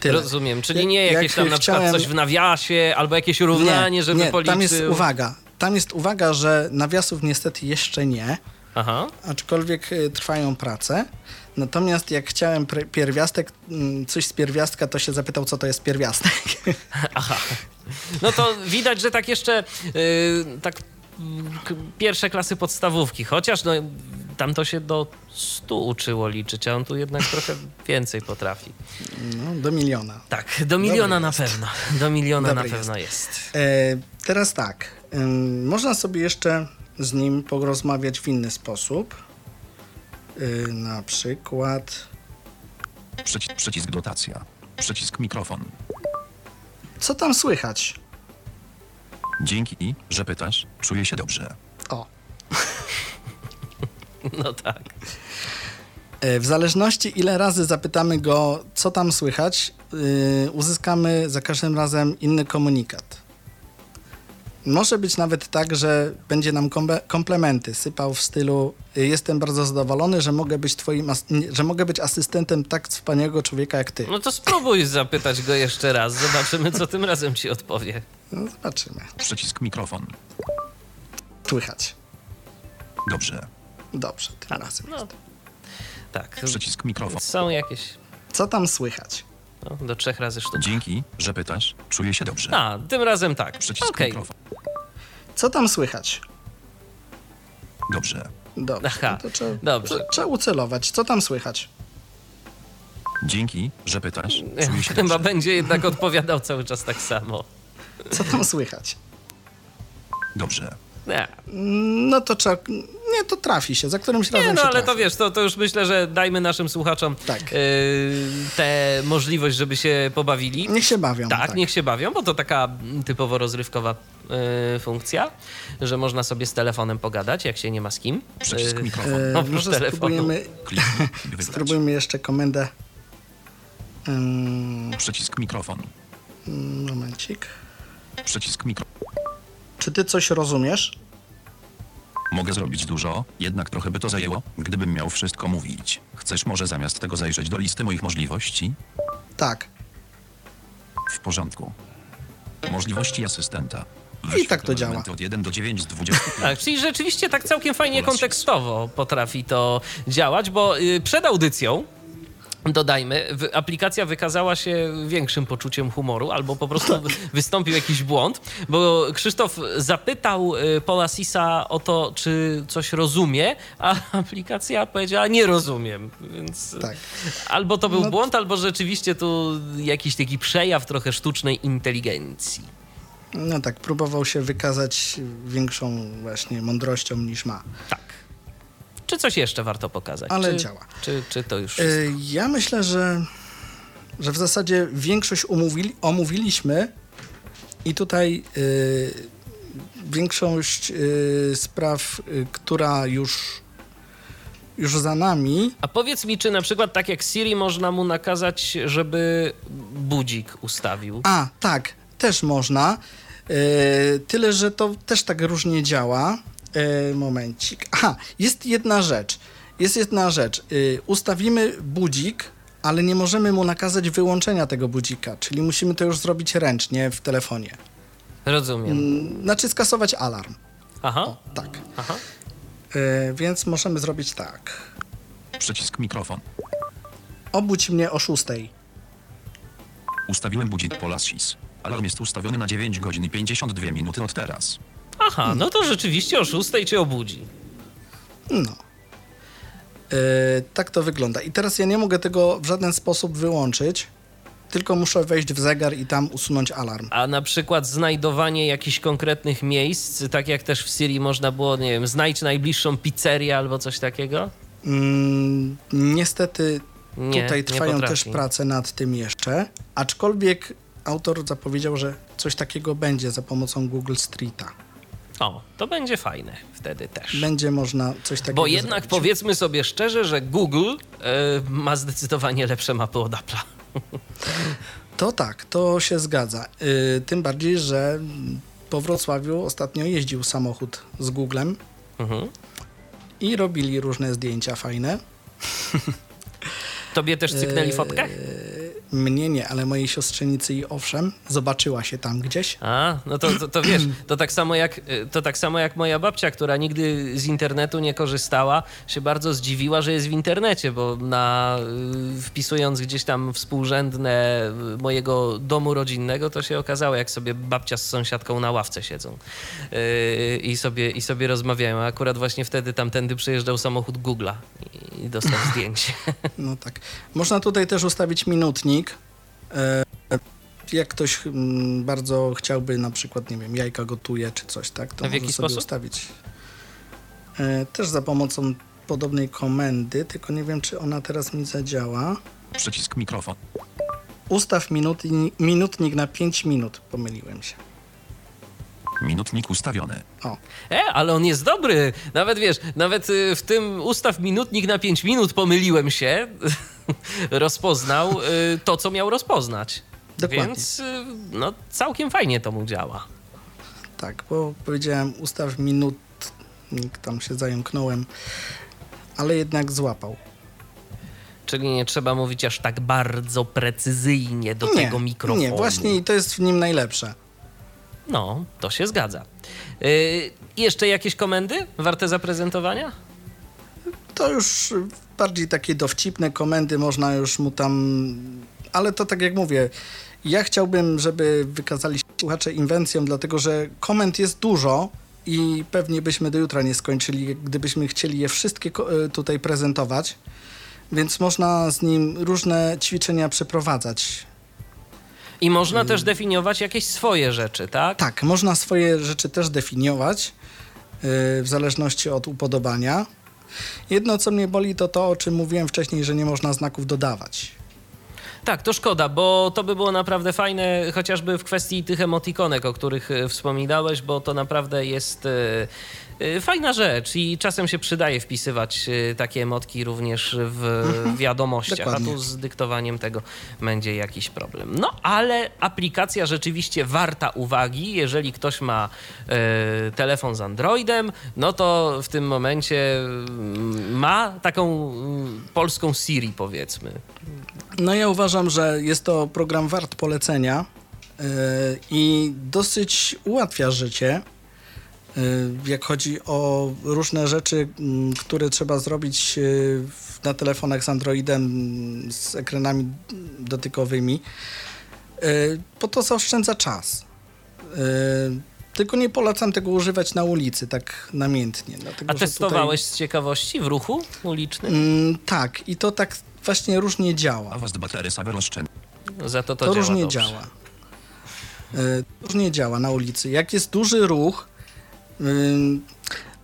Tyle. Rozumiem, czyli nie jakieś jak tam na przykład chciałem- coś w nawiasie albo jakieś równanie, żeby nie, policzył. tam jest uwaga. Tam jest uwaga, że nawiasów niestety jeszcze nie, Aha. aczkolwiek y, trwają prace. Natomiast jak chciałem pierwiastek, mm, coś z pierwiastka, to się zapytał, co to jest pierwiastek. Aha. No to widać, że tak jeszcze y, tak mm, pierwsze klasy podstawówki, chociaż no, tam to się do 100 uczyło liczyć, a on tu jednak trochę więcej potrafi. No, do miliona. Tak, do miliona Dobry na jest. pewno. Do miliona Dobry na pewno jest. E, teraz tak. ym, można sobie jeszcze z nim porozmawiać w inny sposób. Y, na przykład. Przycisk, przycisk dotacja. Przycisk mikrofon. Co tam słychać? Dzięki, że pytasz. Czuję się dobrze. O. No tak. E, W zależności ile razy zapytamy go, co tam słychać, yy, uzyskamy za każdym razem inny komunikat. Może być nawet tak, że będzie nam komplementy sypał w stylu y, jestem bardzo zadowolony, że mogę być twoim, że mogę być asystentem tak wspaniałego człowieka jak ty. No to spróbuj zapytać go jeszcze raz. Zobaczymy, co tym razem ci odpowie. No, zobaczymy. Przycisk mikrofon. Słychać. Dobrze. Dobrze, tym razem. No, tak. Przycisk mikrofon. Są jakieś Co tam słychać? no, do trzech razy sztuka. Dzięki, że pytasz. Czuję się dobrze. A, tym razem tak. Przycisk Okej. mikrofon. Co tam słychać? Dobrze. Dobrze. Aha, no to trzeba, dobrze. Trzeba ucelować. Co tam słychać? Dzięki, że pytasz. Czuję się Chyba dobrze. będzie jednak odpowiadał cały czas tak samo. Co tam słychać? Dobrze. Nie, No to trzeba. Nie, to trafi się. Za którymś razem nie no się ale trafi. to wiesz, to, to już myślę, że dajmy naszym słuchaczom Tak. yy, tę możliwość, żeby się pobawili. Niech się bawią. Tak, niech się bawią, bo to taka mm, typowo rozrywkowa y, funkcja, że można sobie z telefonem pogadać, jak się nie ma z kim. Przycisk Y, mikrofon. E, Oprócz może telefonu. spróbujemy, jeszcze komendę. Ym, Przycisk mikrofon. momencik. Przycisk mikrofon. Czy ty coś rozumiesz? Mogę zrobić dużo, jednak trochę by to zajęło, gdybym miał wszystko mówić. Chcesz może zamiast tego zajrzeć do listy moich możliwości? Tak. W porządku. Możliwości asystenta. I tak to działa. Od 1 do 9 z 20. Tak, czyli rzeczywiście tak całkiem fajnie kontekstowo potrafi to działać, bo y, przed audycją Dodajmy, aplikacja wykazała się większym poczuciem humoru, albo po prostu Tak. wy- wystąpił jakiś błąd, bo Krzysztof zapytał y, Paula Sisa o to, czy coś rozumie, a aplikacja powiedziała, nie rozumiem. Więc Tak. albo to był No- błąd, albo rzeczywiście tu jakiś taki przejaw trochę sztucznej inteligencji. No tak, próbował się wykazać większą właśnie mądrością niż ma. Tak. Czy coś jeszcze warto pokazać? Ale czy, działa. Czy, czy to już E, wszystko? Ja myślę, że, że w zasadzie większość omówili, omówiliśmy i tutaj y, większość y, spraw, y, która już, już za nami, A powiedz mi, czy na przykład tak jak Siri można mu nakazać, żeby budzik ustawił? A, tak, też można. E, tyle, że to też tak różnie działa. E, momencik. Aha, jest jedna rzecz. Jest jedna rzecz. E, ustawimy budzik, ale nie możemy mu nakazać wyłączenia tego budzika, czyli musimy to już zrobić ręcznie w telefonie. Rozumiem. Mm, Znaczy skasować alarm. Aha, O, tak. aha. E, więc możemy zrobić tak. Przycisk mikrofon. Obudź mnie o 6. Ustawiłem budzik Polasis. Alarm jest ustawiony na 9 godzin i 52 minuty od teraz. Aha, no to rzeczywiście o szóstej cię obudzi. No. E, tak to wygląda. I teraz ja nie mogę tego w żaden sposób wyłączyć, tylko muszę wejść w zegar i tam usunąć alarm. A na przykład znajdowanie jakichś konkretnych miejsc, tak jak też w Siri można było, nie wiem, znajdź najbliższą pizzerię albo coś takiego? Mm, niestety Nie, tutaj trwają też prace nad tym jeszcze, aczkolwiek autor zapowiedział, że coś takiego będzie za pomocą Google Streeta. O, to będzie fajne wtedy też. Będzie można coś takiego Bo jednak zrobić. powiedzmy sobie szczerze, że Google e, ma zdecydowanie lepsze mapy od Apple'a. To tak, to się zgadza. Y, tym bardziej, że po Wrocławiu ostatnio jeździł samochód z Googlem Mhm. i robili różne zdjęcia fajne. Tobie też cyknęli fotkę? Mnie nie, ale mojej siostrzenicy i owszem, zobaczyła się tam gdzieś. A, no to, to, to wiesz, to tak, samo jak, to tak samo jak moja babcia, która nigdy z internetu nie korzystała, się bardzo zdziwiła, że jest w internecie, bo na, y, wpisując gdzieś tam współrzędne y, mojego domu rodzinnego, to się okazało, jak sobie babcia z sąsiadką na ławce siedzą yy, i, sobie, i sobie rozmawiają. A akurat właśnie wtedy tamtędy przejeżdżał samochód Google'a i, i dostał zdjęcie. No tak. Można tutaj też ustawić minutnik. E, jak ktoś mm, bardzo chciałby na przykład, nie wiem, jajka gotuje czy coś, tak, to A w może jaki sobie sposób? ustawić. E, też za pomocą podobnej komendy, tylko nie wiem, czy ona teraz mi zadziała. Przycisk mikrofon. Ustaw minutni, minutnik na 5 minut. Pomyliłem się. Minutnik ustawiony. O, E, ale on jest dobry. Nawet wiesz, nawet y, w tym ustaw minutnik na 5 minut pomyliłem się. Rozpoznał y, to, co miał rozpoznać. Dokładnie. Więc y, no, całkiem fajnie to mu działa. Tak, bo powiedziałem ustaw minut, tam się zająknąłem, ale jednak złapał. Czyli nie trzeba mówić aż tak bardzo precyzyjnie do nie, tego mikrofonu. Nie, właśnie i to jest w nim najlepsze. No, to się zgadza. Yy, jeszcze jakieś komendy warte zaprezentowania? To już bardziej takie dowcipne komendy można już mu tam... Ale to tak jak mówię, ja chciałbym, żeby wykazali się słuchacze inwencją, dlatego że komend jest dużo i pewnie byśmy do jutra nie skończyli, gdybyśmy chcieli je wszystkie y, tutaj prezentować. Więc można z nim różne ćwiczenia przeprowadzać. I można też definiować jakieś swoje rzeczy, tak? Tak, można swoje rzeczy też definiować yy, w zależności od upodobania. Jedno, co mnie boli, to to, o czym mówiłem wcześniej, że nie można znaków dodawać. Tak, to szkoda, bo to by było naprawdę fajne, chociażby w kwestii tych emotikonek, o których e, wspominałeś, bo to naprawdę jest e, fajna rzecz i czasem się przydaje wpisywać e, takie emotki również w wiadomościach, a tu z dyktowaniem tego będzie jakiś problem. No, ale aplikacja rzeczywiście warta uwagi, jeżeli ktoś ma e, telefon z Androidem, no to w tym momencie mm, ma taką mm, polską Siri, powiedzmy. No ja uważam, że jest to program wart polecenia yy, i dosyć ułatwia życie, jak chodzi o różne rzeczy, mm, które trzeba zrobić w- na telefonach z Androidem mm, z ekranami dotykowymi, bo to zaoszczędza czas. Tylko nie polecam tego używać na ulicy tak namiętnie. Dlatego, A testowałeś z ciekawości w ruchu ulicznym? Tutaj, mm, tak, i to tak właśnie różnie działa. A was batery sawer oszczędzi. Za to to, To, działa różnie dobrze. działa. Y, różnie działa na ulicy. Jak jest duży ruch,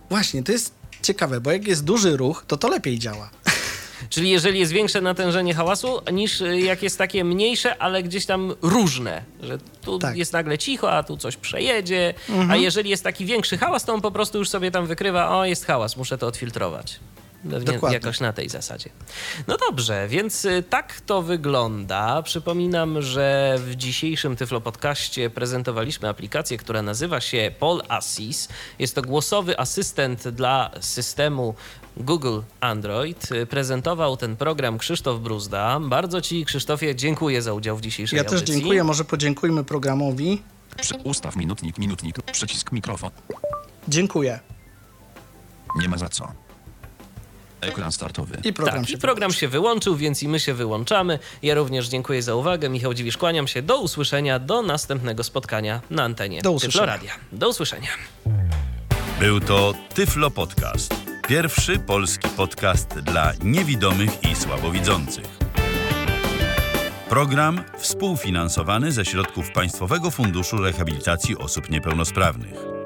właśnie, to jest ciekawe, bo jak jest duży ruch, to to lepiej działa. Czyli jeżeli jest większe natężenie hałasu, niż y, jak jest takie mniejsze, ale gdzieś tam różne, że tu Tak. jest nagle cicho, a tu coś przejedzie, a jeżeli jest taki większy hałas, to on po prostu już sobie tam wykrywa, o jest hałas, muszę to odfiltrować. Pewnie Dokładnie. jakoś na tej zasadzie. No dobrze, więc y, tak to wygląda. Przypominam, że w dzisiejszym Tyflo Podcaście prezentowaliśmy aplikację, która nazywa się Pol Assist. Jest to głosowy asystent dla systemu Google Android. Y, Prezentował ten program Krzysztof Bruzda. Bardzo Ci, Krzysztofie, dziękuję za udział w dzisiejszej Ja też audycji. dziękuję, może podziękujmy programowi. Przy, ustaw minutnik, minutnik, przycisk mikrofon. Dziękuję. Nie ma za co. Ekran startowy. I program tak, się i program się wyłączył, więc i my się wyłączamy. Ja również dziękuję za uwagę. Michał Dziwisz, kłaniam się. Do usłyszenia, do następnego spotkania na antenie Do usłyszenia. Tyfloradia. Do usłyszenia. Był to Tyflo Podcast. Pierwszy polski podcast dla niewidomych i słabowidzących. Program współfinansowany ze środków Państwowego Funduszu Rehabilitacji Osób Niepełnosprawnych.